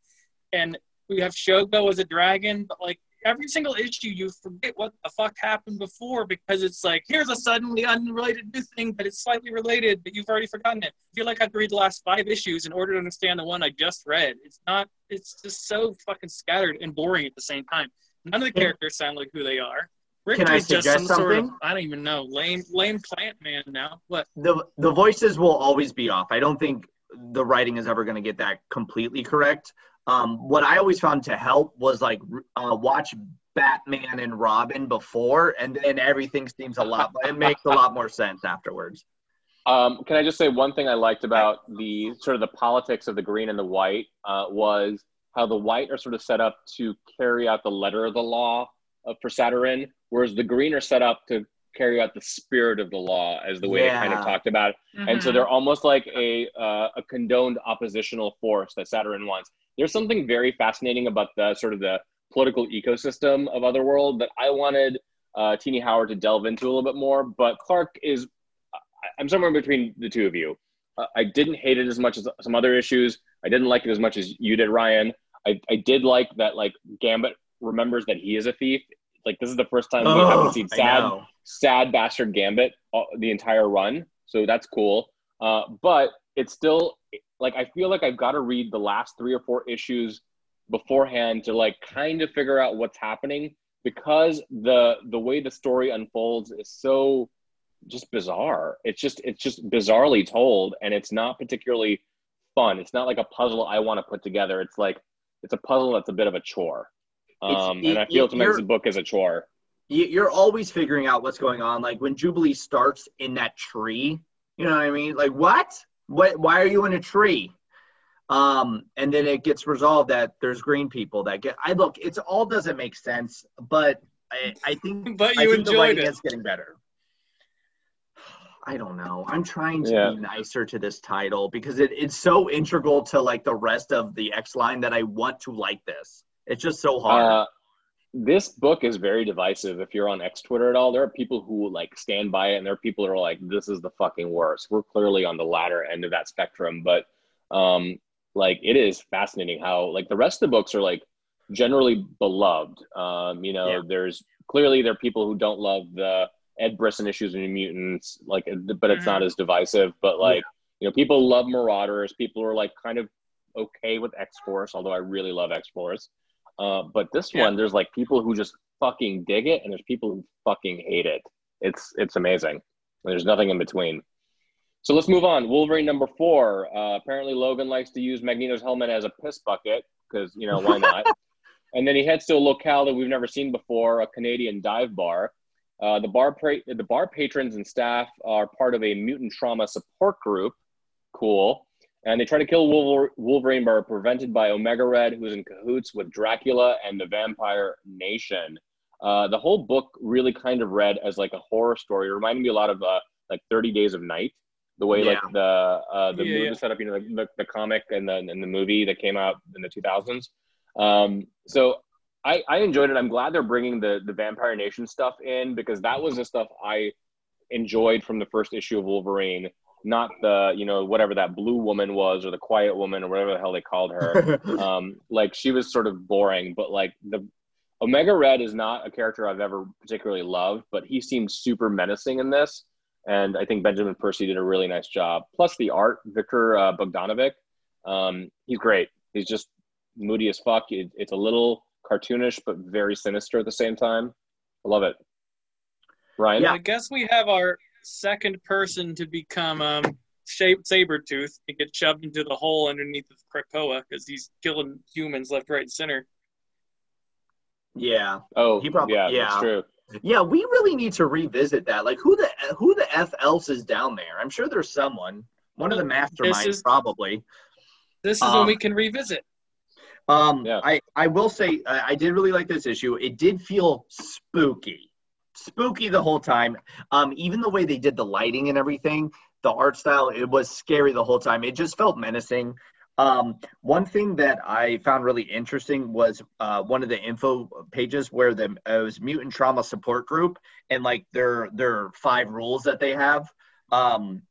And we have Shogo as a dragon, but like every single issue, you forget what the fuck happened before because it's like here's a suddenly unrelated new thing, but it's slightly related, but you've already forgotten it. I feel like I have to read the last five issues in order to understand the one I just read. It's not. It's just so fucking scattered and boring at the same time. None of the characters sound like who they are. Rick Can I is just some suggest sort of something? I don't even know lame lame plant man now. What? the the voices will always be off. I don't think the writing is ever going to get that completely correct. Um, what I always found to help was like uh, watch Batman and Robin before, and then everything seems a lot. It makes a lot more sense afterwards. Um, can I just say one thing I liked about the sort of the politics of the green and the white uh, was how the white are sort of set up to carry out the letter of the law of, for Saturn, whereas the green are set up to carry out the spirit of the law, as the way they kind of talked about. And so Mhm. they're almost like a uh, a condoned oppositional force that Saturn wants. There's something very fascinating about the sort of the political ecosystem of Otherworld that I wanted uh, Tini Howard to delve into a little bit more. But Clark is, I'm somewhere between the two of you. Uh, I didn't hate it as much as some other issues. I didn't like it as much as you did, Ryan. I, I did like that like Gambit remembers that he is a thief. Like this is the first time we haven't seen sad sad bastard gambit uh, the entire run so that's cool. Uh, but it's still like i feel like i've got to read the last three or four issues beforehand to like kind of figure out what's happening because the the way the story unfolds is so just bizarre. It's just it's just bizarrely told and it's not particularly fun. It's not like a puzzle i want to put together. It's like it's a puzzle that's a bit of a chore It's- um, and i feel it- to make you're- book as a chore You- You're always figuring out what's going on. Like when Jubilee starts in that tree, you know what I mean? Like what? What? Why are you in a tree? Um, and then it gets resolved that there's green people that get. I look, it's all doesn't make sense, but I, I think But I you think the enjoyed writing it. is getting better. I don't know. I'm trying to Yeah. be nicer to this title because it, it's so integral to like the rest of the X line that I want to like this. It's just so hard. Uh, this book is very divisive. If you're on X Twitter at all, there are people who like stand by it, and there are people who are like, "This is the fucking worst." We're clearly on the latter end of that spectrum, but um, like it is fascinating how like the rest of the books are like generally beloved. Um, you know, yeah. there's clearly there are people who don't love the Ed Brisson issues and Mutants, like, but it's mm-hmm. not as divisive. But like, yeah. you know, people love Marauders. People are like kind of okay with X Force, although I really love X Force. Uh, but this yeah. one, there's like people who just fucking dig it, and there's people who fucking hate it. It's it's amazing. There's nothing in between. So let's move on. Wolverine number four. Uh, apparently, Logan likes to use Magneto's helmet as a piss bucket because you know why not. and then he heads to a locale that we've never seen before, a Canadian dive bar. Uh, the bar pra- the bar patrons and staff are part of a mutant trauma support group. Cool and they try to kill Wolverine, but are prevented by Omega Red, who's in cahoots with Dracula and the Vampire Nation. Uh, the whole book really kind of read as like a horror story. It reminded me a lot of uh, like Thirty Days of Night, the way yeah. like the uh, the yeah, movie yeah. set up, you know, the, the, the, comic and the and the movie that came out in the two thousands. Um, so I, I enjoyed it. I'm glad they're bringing the the Vampire Nation stuff in because that was the stuff I enjoyed from the first issue of Wolverine not the you know whatever that blue woman was or the quiet woman or whatever the hell they called her. Um like she was sort of boring but like the omega red is not a character i've ever particularly loved but he seemed super menacing in this and i think benjamin percy did a really nice job. Plus the art viktor uh, bogdanovic um he's great. He's just moody as fuck. It, it's a little cartoonish but very sinister at the same time. I love it. Ryan? Yeah i guess we have our second person to become um, shape Sabretooth and get shoved into the hole underneath of Krakoa because he's killing humans left, right, and center. Yeah. Oh, he probably yeah, yeah. That's true. Yeah, we really need to revisit that. Like, who the who the f else is down there? I'm sure there's someone. One of the masterminds, is, probably. This is um, when we can revisit. Um, yeah. I I will say I, I did really like this issue. It did feel spooky spooky the whole time. Um, even the way they did the lighting and everything, the art style, it was scary the whole time. It just felt menacing. Um, one thing that I found really interesting was uh, one of the info pages where the uh, it was mutant trauma support group and like their their five rules that they have. Um,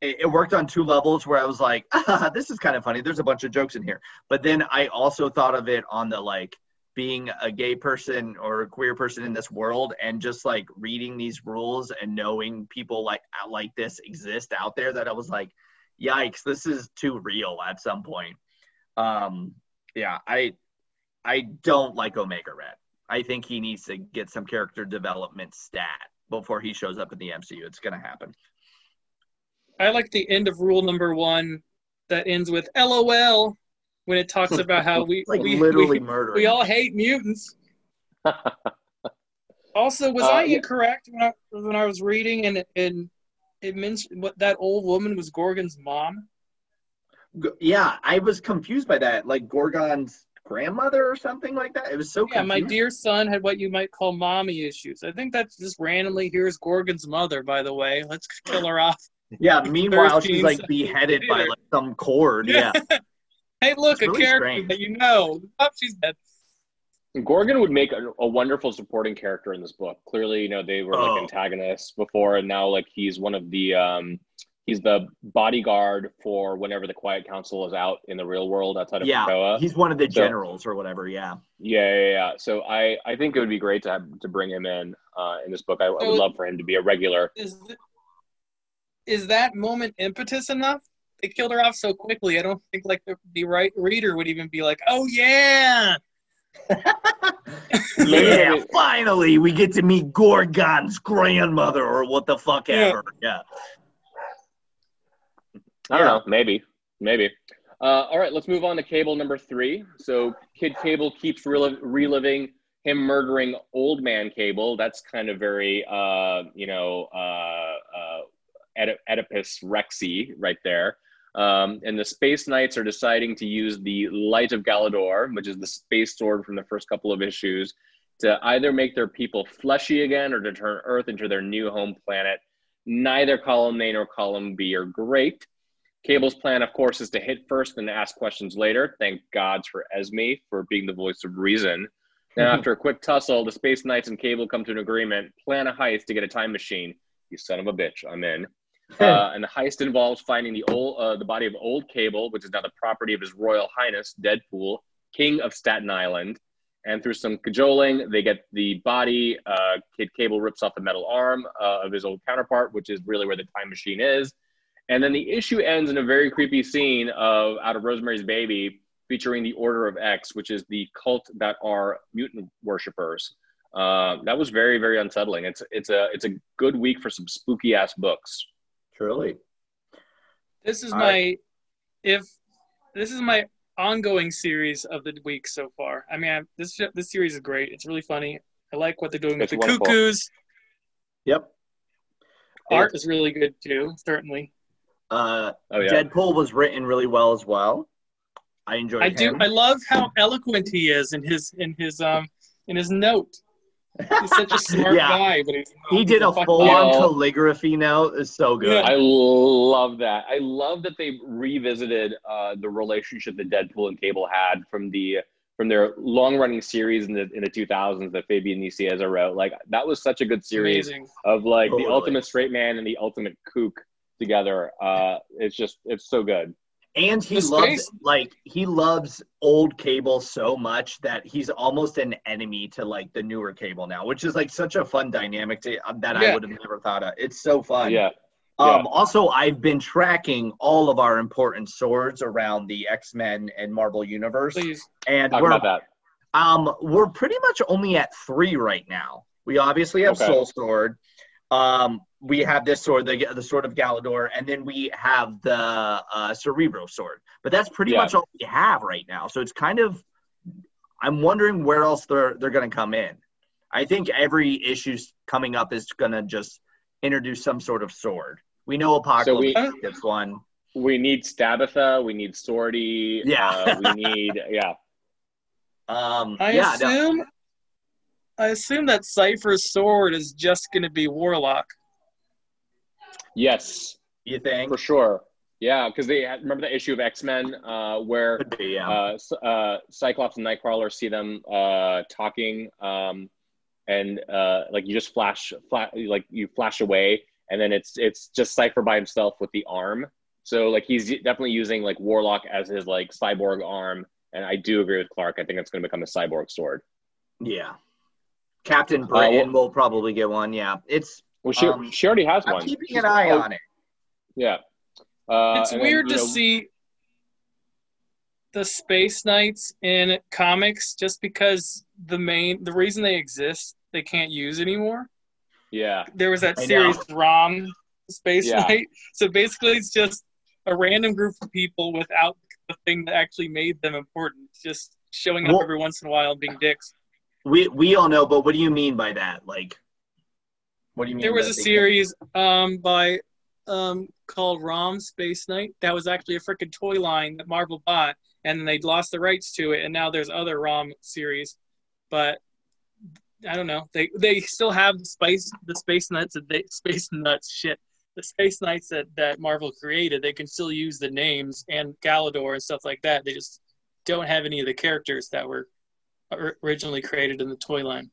it, it worked on two levels where I was like, ah, this is kind of funny. There's a bunch of jokes in here. But then I also thought of it on the like being a gay person or a queer person in this world and just like reading these rules and knowing people like like this exist out there that I was like yikes this is too real at some point. Um yeah I I don't like Omega Red. I think he needs to get some character development stat before he shows up in the MCU it's going to happen. I like the end of rule number 1 that ends with LOL when it talks about how we like we, literally we, murdering. We all hate mutants. also, was uh, I incorrect when I when I was reading and and it mentioned what that old woman was Gorgon's mom? Yeah, I was confused by that. Like Gorgon's grandmother or something like that. It was so. Yeah, my dear son had what you might call mommy issues. I think that's just randomly. Here's Gorgon's mother, by the way. Let's kill her off. Yeah. Meanwhile, she's like beheaded by like some cord. Yeah. Hey, look, a character strange. that you know. Oh, she's dead. Gorgon would make a, a, wonderful supporting character in this book. Clearly, you know, they were oh. like antagonists before, and now like he's one of the um he's the bodyguard for whenever the Quiet Council is out in the real world outside of yeah, Krakoa. He's one of the generals or whatever. Yeah. Yeah, yeah, yeah. So I I think it would be great to have, to bring him in uh, in this book. I, I would love for him to be a regular. Is, is that moment impetus enough? They killed her off so quickly. I don't think like the, the right reader would even be like, "Oh yeah." yeah, finally we get to meet Gorgon's grandmother or what the fuck ever. Yeah. I don't know. Maybe. Maybe. Uh, all right, let's move on to Cable number three. So Kid Cable keeps reliving him murdering Old Man Cable. That's kind of very, uh, you know, uh, uh, Oedipus Rexy right there. Um, and the Space Knights are deciding to use the Light of Galador, which is the space sword from the first couple of issues, to either make their people fleshy again or to turn Earth into their new home planet. Neither column A nor column B are great. Cable's plan, of course, is to hit first and ask questions later. Thank God for Esme for being the voice of reason. Now, after a quick tussle, the Space Knights and Cable come to an agreement, plan a heist to get a time machine. You son of a bitch, I'm in. Uh, and the heist involves finding the old, uh, the body of old Cable, which is now the property of His Royal Highness Deadpool, King of Staten Island. And through some cajoling, they get the body. Uh, Kid Cable rips off the metal arm uh, of his old counterpart, which is really where the time machine is. And then the issue ends in a very creepy scene of out of Rosemary's Baby, featuring the Order of X, which is the cult that are mutant worshippers. Uh, that was very, very unsettling. It's it's a it's a good week for some spooky ass books. Truly. This is All my right. if this is my ongoing series of the week so far. I mean, I, this this series is great. It's really funny. I like what they're doing It's with the wonderful. cuckoos. Yep. Art is really good too. Certainly, Uh, Oh yeah, Deadpool was written really well as well. I enjoy. I do. I love how eloquent he is in his in his um in his note. He's such a smart Yeah. guy, but he's he he's did a full-on calligraphy note. It's so good. Yeah. I love that. I love that they revisited uh, the relationship that Deadpool and Cable had from the from their long running series in the in the 2000s that Fabian Nicieza wrote. Like that was such a good series Amazing. of like Totally. the ultimate straight man and the ultimate kook together. Uh, it's just it's so good. And he The loves space- like he loves old cable so much that he's almost an enemy to like the newer cable now, which is like such a fun dynamic to, um, that I would have never thought of. It's so fun. Yeah, Um, Also, I've been tracking all of our important swords around the X Men and Marvel universe, Please. and talk we're about that. um we're pretty much only at three right now. We obviously have Okay. Soul Sword. Um, we have this sword, the the sword of Galador, and then we have the uh, Cerebro sword. But that's pretty Yeah. much all we have right now. So it's kind of I'm wondering where else they're they're going to come in. I think every issue's coming up is going to just introduce some sort of sword. We know Apocalypse so we- gets one. We need Stabitha. We need Swordy. Yeah. uh, we need yeah. Um, I yeah, no- assume. I assume that Cypher's sword is just going to be Warlock. Yes, you think? for sure. Yeah, because they had, remember the issue of X Men uh, where Could be, yeah. uh, uh, Cyclops and Nightcrawler see them uh, talking, um, and uh, like you just flash, flash, like you flash away, and then it's it's just Cypher by himself with the arm. So like he's definitely using like Warlock as his like cyborg arm, and I do agree with Clark. I think it's going to become a cyborg sword. Yeah. Captain Uh, well- will probably get one. Yeah. It's Well, she Um, she already has I'm one. keeping She's- an eye on it. Yeah. Uh, it's and then, weird to know, see the Space Knights in comics just because the main the reason they exist they can't use anymore. Yeah. There was that I know. series Rom Space Yeah. Knight. So basically it's just a random group of people without the thing that actually made them important, just showing up Well- every once in a while and being dicks. We we all know, but what do you mean by that? Like, what do you mean? There was a series um, by um, called Rom Space Knight that was actually a freaking toy line that Marvel bought, and then they lost the rights to it, and now there's other Rom series, but I don't know. They they still have the space the space nuts that they space nuts shit. The space knights that, that Marvel created, they can still use the names and Galador and stuff like that. They just don't have any of the characters that were originally created in the toy line.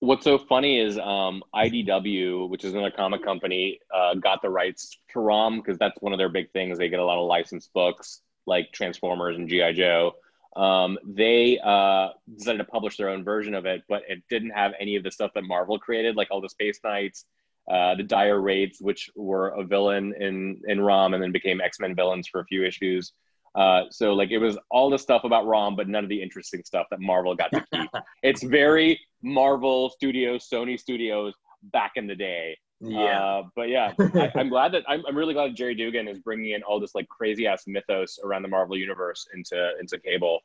What's so funny is um, IDW, which is another comic company, uh, got the rights to ROM because that's one of their big things. They get a lot of licensed books like Transformers and GI Joe. Um, they uh, decided to publish their own version of it, but it didn't have any of the stuff that Marvel created, like all the Space Knights, uh, the Dire Wraiths, which were a villain in in ROM and then became X Men villains for a few issues. Uh, so like it was all the stuff about ROM, but none of the interesting stuff that Marvel got to keep. it's very Marvel Studios, Sony Studios back in the day. Yeah. Uh, but yeah, I, I'm glad that I'm, I'm really glad Gerry Duggan is bringing in all this like crazy ass mythos around the Marvel universe into into cable.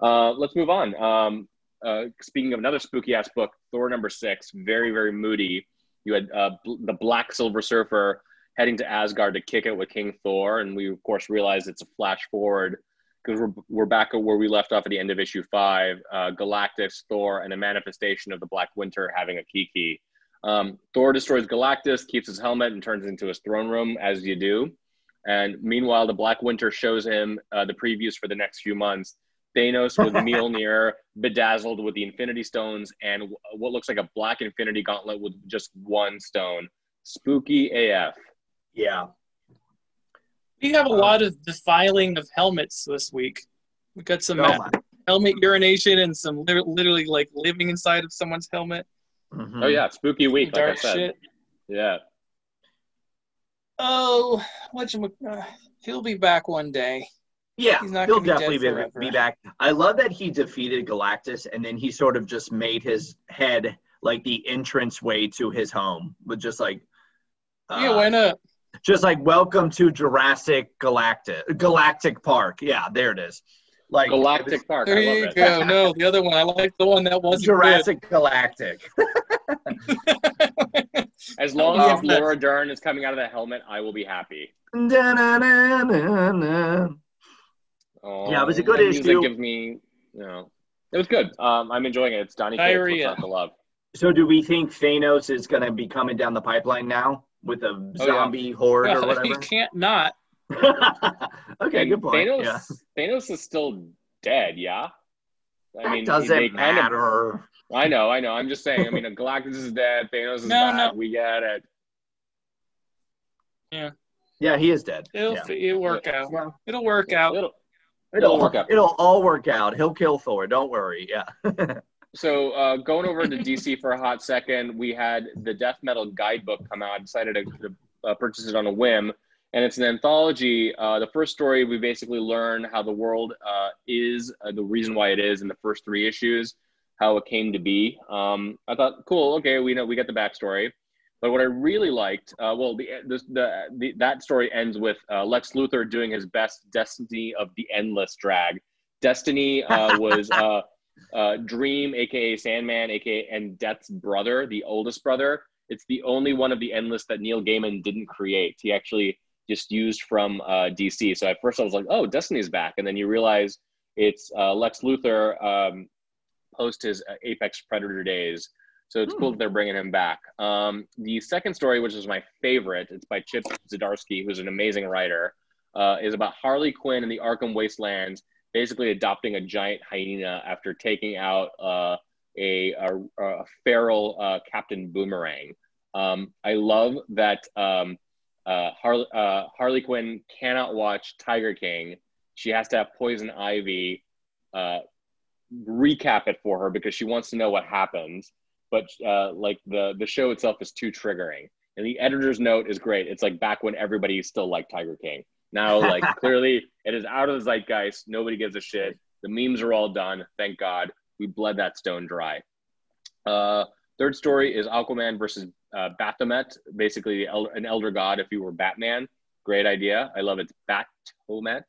Uh, let's move on. Um, uh, speaking of another spooky ass book, Thor number six, very very moody. You had uh, bl- the Black Silver Surfer heading to Asgard to kick it with King Thor, and we of course realize it's a flash forward because we're we're back at where we left off at the end of issue five. Uh, Galactus, Thor, and a manifestation of the Black Winter having a Kiki. Um, Thor destroys Galactus, keeps his helmet, and turns into his throne room, as you do. And meanwhile, the Black Winter shows him uh, the previews for the next few months. Thanos with Mjolnir, bedazzled with the Infinity Stones, and what looks like a black Infinity Gauntlet with just one stone. Spooky AF. Yeah. We have a lot of defiling of helmets this week. We got some Oh helmet urination and some li- literally like living inside of someone's helmet. Mhm. Oh yeah, spooky week, like I Dark said. shit. Yeah. Oh, what uh, he'll be back one day. Yeah, He's not he'll gonna be definitely be, be back. I love that he defeated Galactus and then he sort of just made his head like the entrance way to his home with just like yeah, uh, why not? Just like welcome to Jurassic Galactic Galactic Park. Yeah, there it is. Like Galactic Park. There I you it. go. No, the other one. I like the one that wasn't Jurassic Galactic. As long Yeah. as Laura Dern is coming out of the helmet, I will be happy. Da-na-na-na-na. Oh, Yeah, it was a good that music issue. Gives me, you know, it was good. Um, I'm enjoying it. It's Donny Cates. What's Diarrhea. not to love? So do we think Thanos is going to be coming down the pipeline now with a Oh, yeah. zombie horde or good. you can't not. okay, And good point. Thanos, yeah. Thanos is still dead. Yeah. I That mean, doesn't they kind of. matter. I know, I know. I'm just saying. I mean, Galactus is dead. Thanos is No, back. no. We get it. Yeah, Yeah, he is dead. It'll yeah. it'll work out. Well, It'll work out. It'll- it'll, It'll work out. It'll all work out. He'll kill Thor. Don't worry. Yeah. So uh, going over to DC for a hot second, we had the Death Metal Guidebook come out. I decided to, to uh, purchase it on a whim, and it's an anthology. Uh, the first story we basically learn how the world uh, is, uh, the reason why it is in the first three issues, how it came to be. Um, I thought, cool, okay, we know we get the backstory. But what I really liked, uh, well, the, the, the, the that story ends with uh, Lex Luthor doing his best Destiny of the Endless drag. Destiny uh, was uh, Dream, aka Sandman, aka and Death's brother, the oldest brother. It's the only one of the Endless that Neil Gaiman didn't create. He actually just used from uh, DC. So at first I was like, oh, Destiny's back, and then you realize it's uh, Lex Luthor um, post his uh, Apex Predator days. So it's cool that they're bringing him back. Um, the second story, which is my favorite, it's by Chip Zdarsky, who's an amazing writer, uh, is about Harley Quinn in the Arkham Wastelands basically adopting a giant hyena after taking out uh, a, a, a feral uh, Captain Boomerang. Um, I love that um, uh, Harley, uh, Harley Quinn cannot watch Tiger King. She has to have Poison Ivy uh, recap it for her because she wants to know what happens. But uh, like the the show itself is too triggering. And the editor's note is great. It's like back when everybody still liked Tiger King. Now, like clearly, it is out of the zeitgeist. Nobody gives a shit. The memes are all done. Thank God. We bled that stone dry. Uh, third story is Aquaman versus uh, Baphomet, basically an elder god if you were Batman. Great idea. I love it. Baphomet.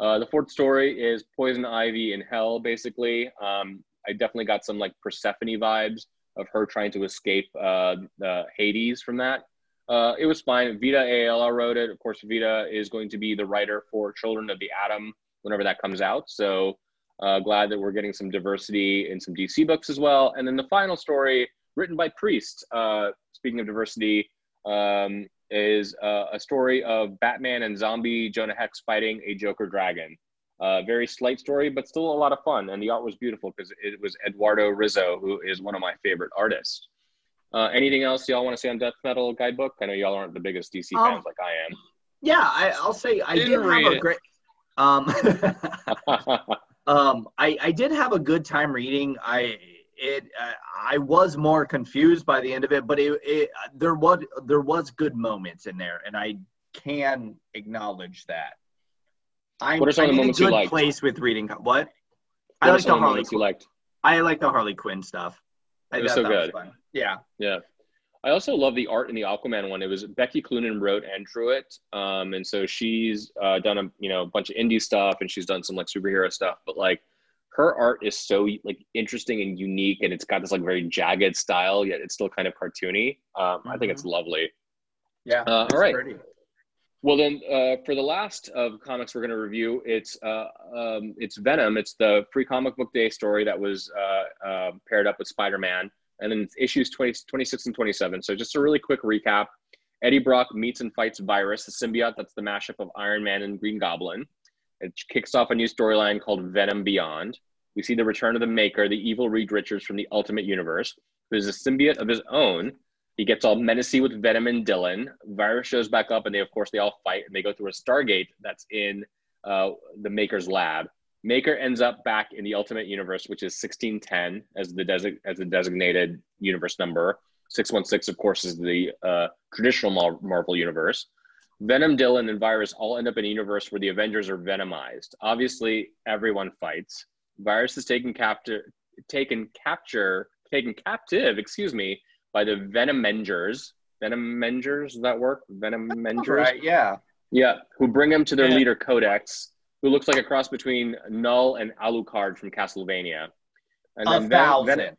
Uh, the fourth story is Poison Ivy in Hell, basically. Um, I definitely got some like Persephone vibes of her trying to escape uh, the Hades from that. Uh, it was fine. Vita Ayala wrote it. Of course, Vita is going to be the writer for Children of the Atom whenever that comes out. So uh, glad that we're getting some diversity in some DC books as well. And then the final story, written by Priest, uh, speaking of diversity, um, is uh, a story of Batman and zombie Jonah Hex fighting a Joker dragon. Uh, very slight story, but still a lot of fun. And the art was beautiful because it was Eduardo Risso, who is one of my favorite artists. Uh, anything else y'all want to say on Death Metal Guidebook? I know y'all aren't the biggest DC Um, fans like I am. Yeah, I, I'll say I Didn't have read a great. Um, um, I, I did have a good time reading. I it uh, I was more confused by the end of it, but it, it there was there was good moments in there, and I can acknowledge that. I'm, What are some of I'm the in a moments you good liked? place with reading. What? What I like the Harley. moments you Quinn. liked? I like the Harley Quinn stuff. It was thought so that good. fun. Yeah. Yeah. I also love the art in the Aquaman one. It was Becky Cloonan wrote and drew it, um, and so she's uh, done a you know a bunch of indie stuff, and she's done some like superhero stuff. But like her art is so like interesting and unique, and it's got this like very jagged style, yet it's still kind of cartoony. Um, I think it's lovely. Yeah. Uh, it's all right. pretty. Well, then, uh, for the last of comics we're going to review, it's uh, um, it's Venom. It's the free comic book day story that was uh, uh, paired up with Spider Man, and then issues 20, 26 and 27. So, just a really quick recap Eddie Brock meets and fights Virus, the symbiote that's the mashup of Iron Man and Green Goblin. It kicks off a new storyline called Venom Beyond. We see the return of the Maker, the evil Reed Richards from the Ultimate Universe, who is a symbiote of his own. He gets all menacey with Venom and Dylan. Virus shows back up, and they, of course, they all fight, and they go through a Stargate that's in uh, the Maker's lab. Maker ends up back in the Ultimate Universe, which is 1610 as the desi- as the designated universe number. 616, of course, is the uh, traditional Marvel universe. Venom, Dylan, and Virus all end up in a universe where the Avengers are venomized. Obviously, everyone fights. Virus is taken captive, taken capture, taken captive, excuse me, by the Venomengers. Venomengers, does that work? Venomengers? Right, yeah. Yeah, who bring him to their Yeah. leader Codex, who looks like a cross between Knull and Alucard from Castlevania. And A then Ven- thousand. Ven-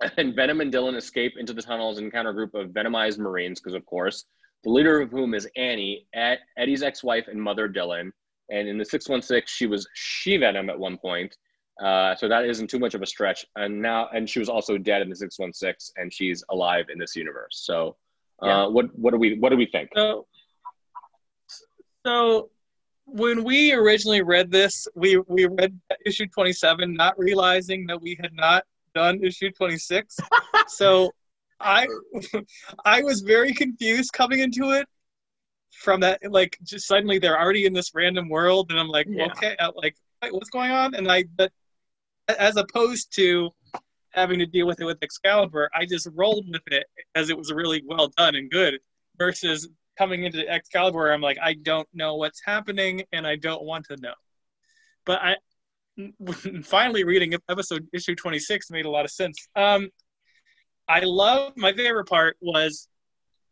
and Venom and Dylan escape into the tunnels and encounter a group of venomized Marines, because of course, the leader of whom is Annie, Ed- Eddie's ex-wife and mother Dylan. And in the 616, she was she Venom at one point. Uh, so that isn't too much of a stretch. And now, and she was also dead in the 616, and she's alive in this universe. So, uh, Yeah. what what do we what do we think? So, so when we originally read this, we we read issue 27, not realizing that we had not done issue 26. so I I was very confused coming into it from that like just suddenly they're already in this random world and I'm like Yeah. okay uh, like what's going on and I but as opposed to having to deal with it with Excalibur I just rolled with it as it was really well done and good versus coming into Excalibur I'm like I don't know what's happening and I don't want to know but I finally reading episode issue 26 made a lot of sense um I love my favorite part was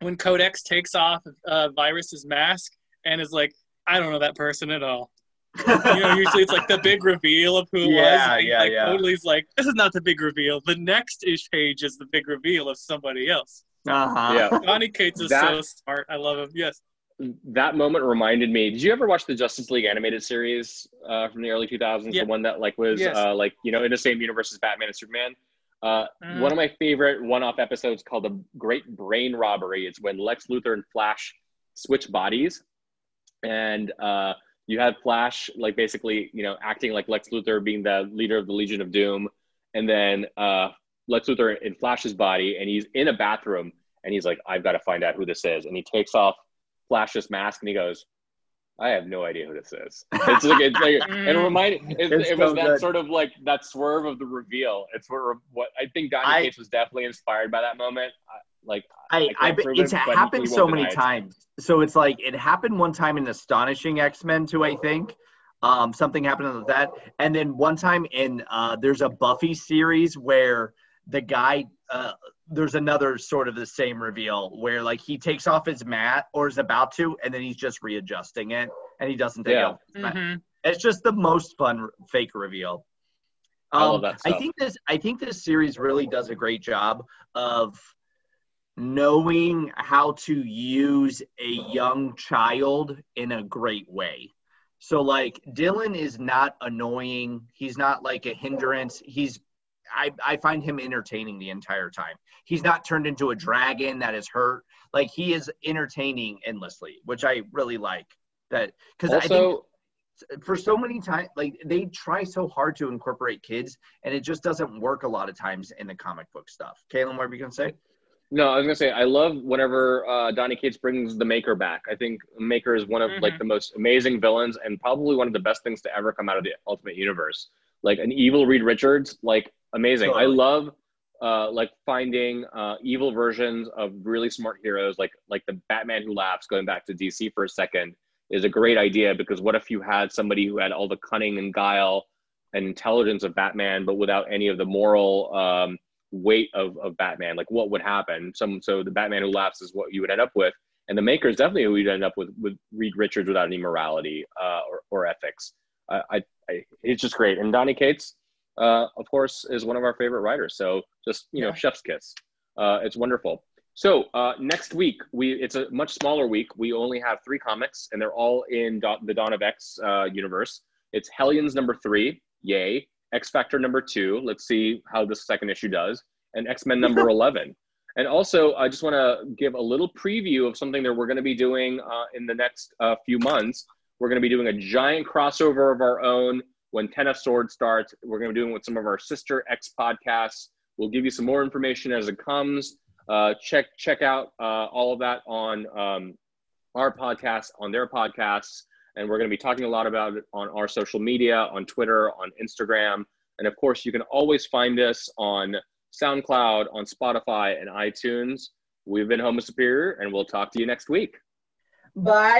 when Codex takes off uh, Virus's mask and is like, I don't know that person at all. You know, usually it's like the big reveal of who it was. Yeah, and, yeah, like, yeah. Totally like, this is not the big reveal. The next ish page is the big reveal of somebody else. Uh-huh. Yeah. Donny Cates is That- so smart. I love him. Yes. that moment reminded me. Did you ever watch the Justice League animated series uh, from the early 2000s? Yeah. The one that like was Yes. uh, like you know in the same universe as Batman and Superman. Uh, Mhm. One of my favorite one-off episodes called the Great Brain Robbery. It's when Lex Luthor and Flash switch bodies, and uh, you had Flash like basically you know acting like Lex Luthor being the leader of the Legion of Doom, and then uh, Lex Luthor in Flash's body, and he's in a bathroom, and he's like, "I've got to find out who this is," and he takes off Flash's mask, and he goes. I have no idea who this is. It's like, it's like and it reminded it, it was so that good. sort of like that swerve of the reveal. It's what what I think Donny I- Cates was definitely inspired by that moment. I- Like I, can't I, it's it, happened so many deny it. times. So it's like it happened one time in Astonishing X Men too, I think. Um, something happened with that, and then one time in uh, there's a Buffy series where the guy uh, there's another sort of the same reveal where like he takes off his mat or is about to, and then he's just readjusting it, and he doesn't take Yeah. off his mat. Mhm. It's just the most fun fake reveal. I love Um, that I think this I think this series really does a great job of knowing how to use a young child in a great way. So like Dylan is not annoying. He's not like a hindrance. He's I, I find him entertaining the entire time. He's not turned into a dragon that is hurt. Like he is entertaining endlessly, which I really like. That because I think for so many times like they try so hard to incorporate kids and it just doesn't work a lot of times in the comic book stuff Kaylin, what were you gonna say no, I was gonna say I love whenever uh, Donny Cates brings the Maker back. I think Maker is one of like Mhm. the most amazing villains and probably one of the best things to ever come out of the Ultimate Universe. Like an evil Reed Richards, like amazing. I love uh, like finding uh, evil versions of really smart heroes, like like the Batman Who Laughs. Going back to DC for a second is a great idea because what if you had somebody who had all the cunning and guile and intelligence of Batman, but without any of the moral um, weight of, of Batman? Like what would happen? Some so the Batman Who Laughs is what you would end up with, and the Maker is definitely who you'd end up with with Reed Richards without any morality uh, or, or ethics. I, I, I it's just great, and Donny Cates, uh, of course, is one of our favorite writers. So just you know, Yeah. chef's kiss. Uh, it's wonderful. So uh, next week, we it's a much smaller week. We only have three comics, and they're all in Da- the Dawn of X uh, universe. It's Hellions number three, yay! X Factor number two. Let's see how this second issue does, and X Men number eleven. And also, I just want to give a little preview of something that we're going to be doing uh, in the next uh, few months. We're going to be doing a giant crossover of our own when Ten of Swords starts. We're going to be doing with some of our sister X podcasts. We'll give you some more information as it comes. Uh, check check out uh, all of that on um, our podcast, on their podcasts, and we're going to be talking a lot about it on our social media, on Twitter, on Instagram, and of course, you can always find us on SoundCloud, on Spotify, and iTunes. We've been Homo Superior, and we'll talk to you next week. Bye.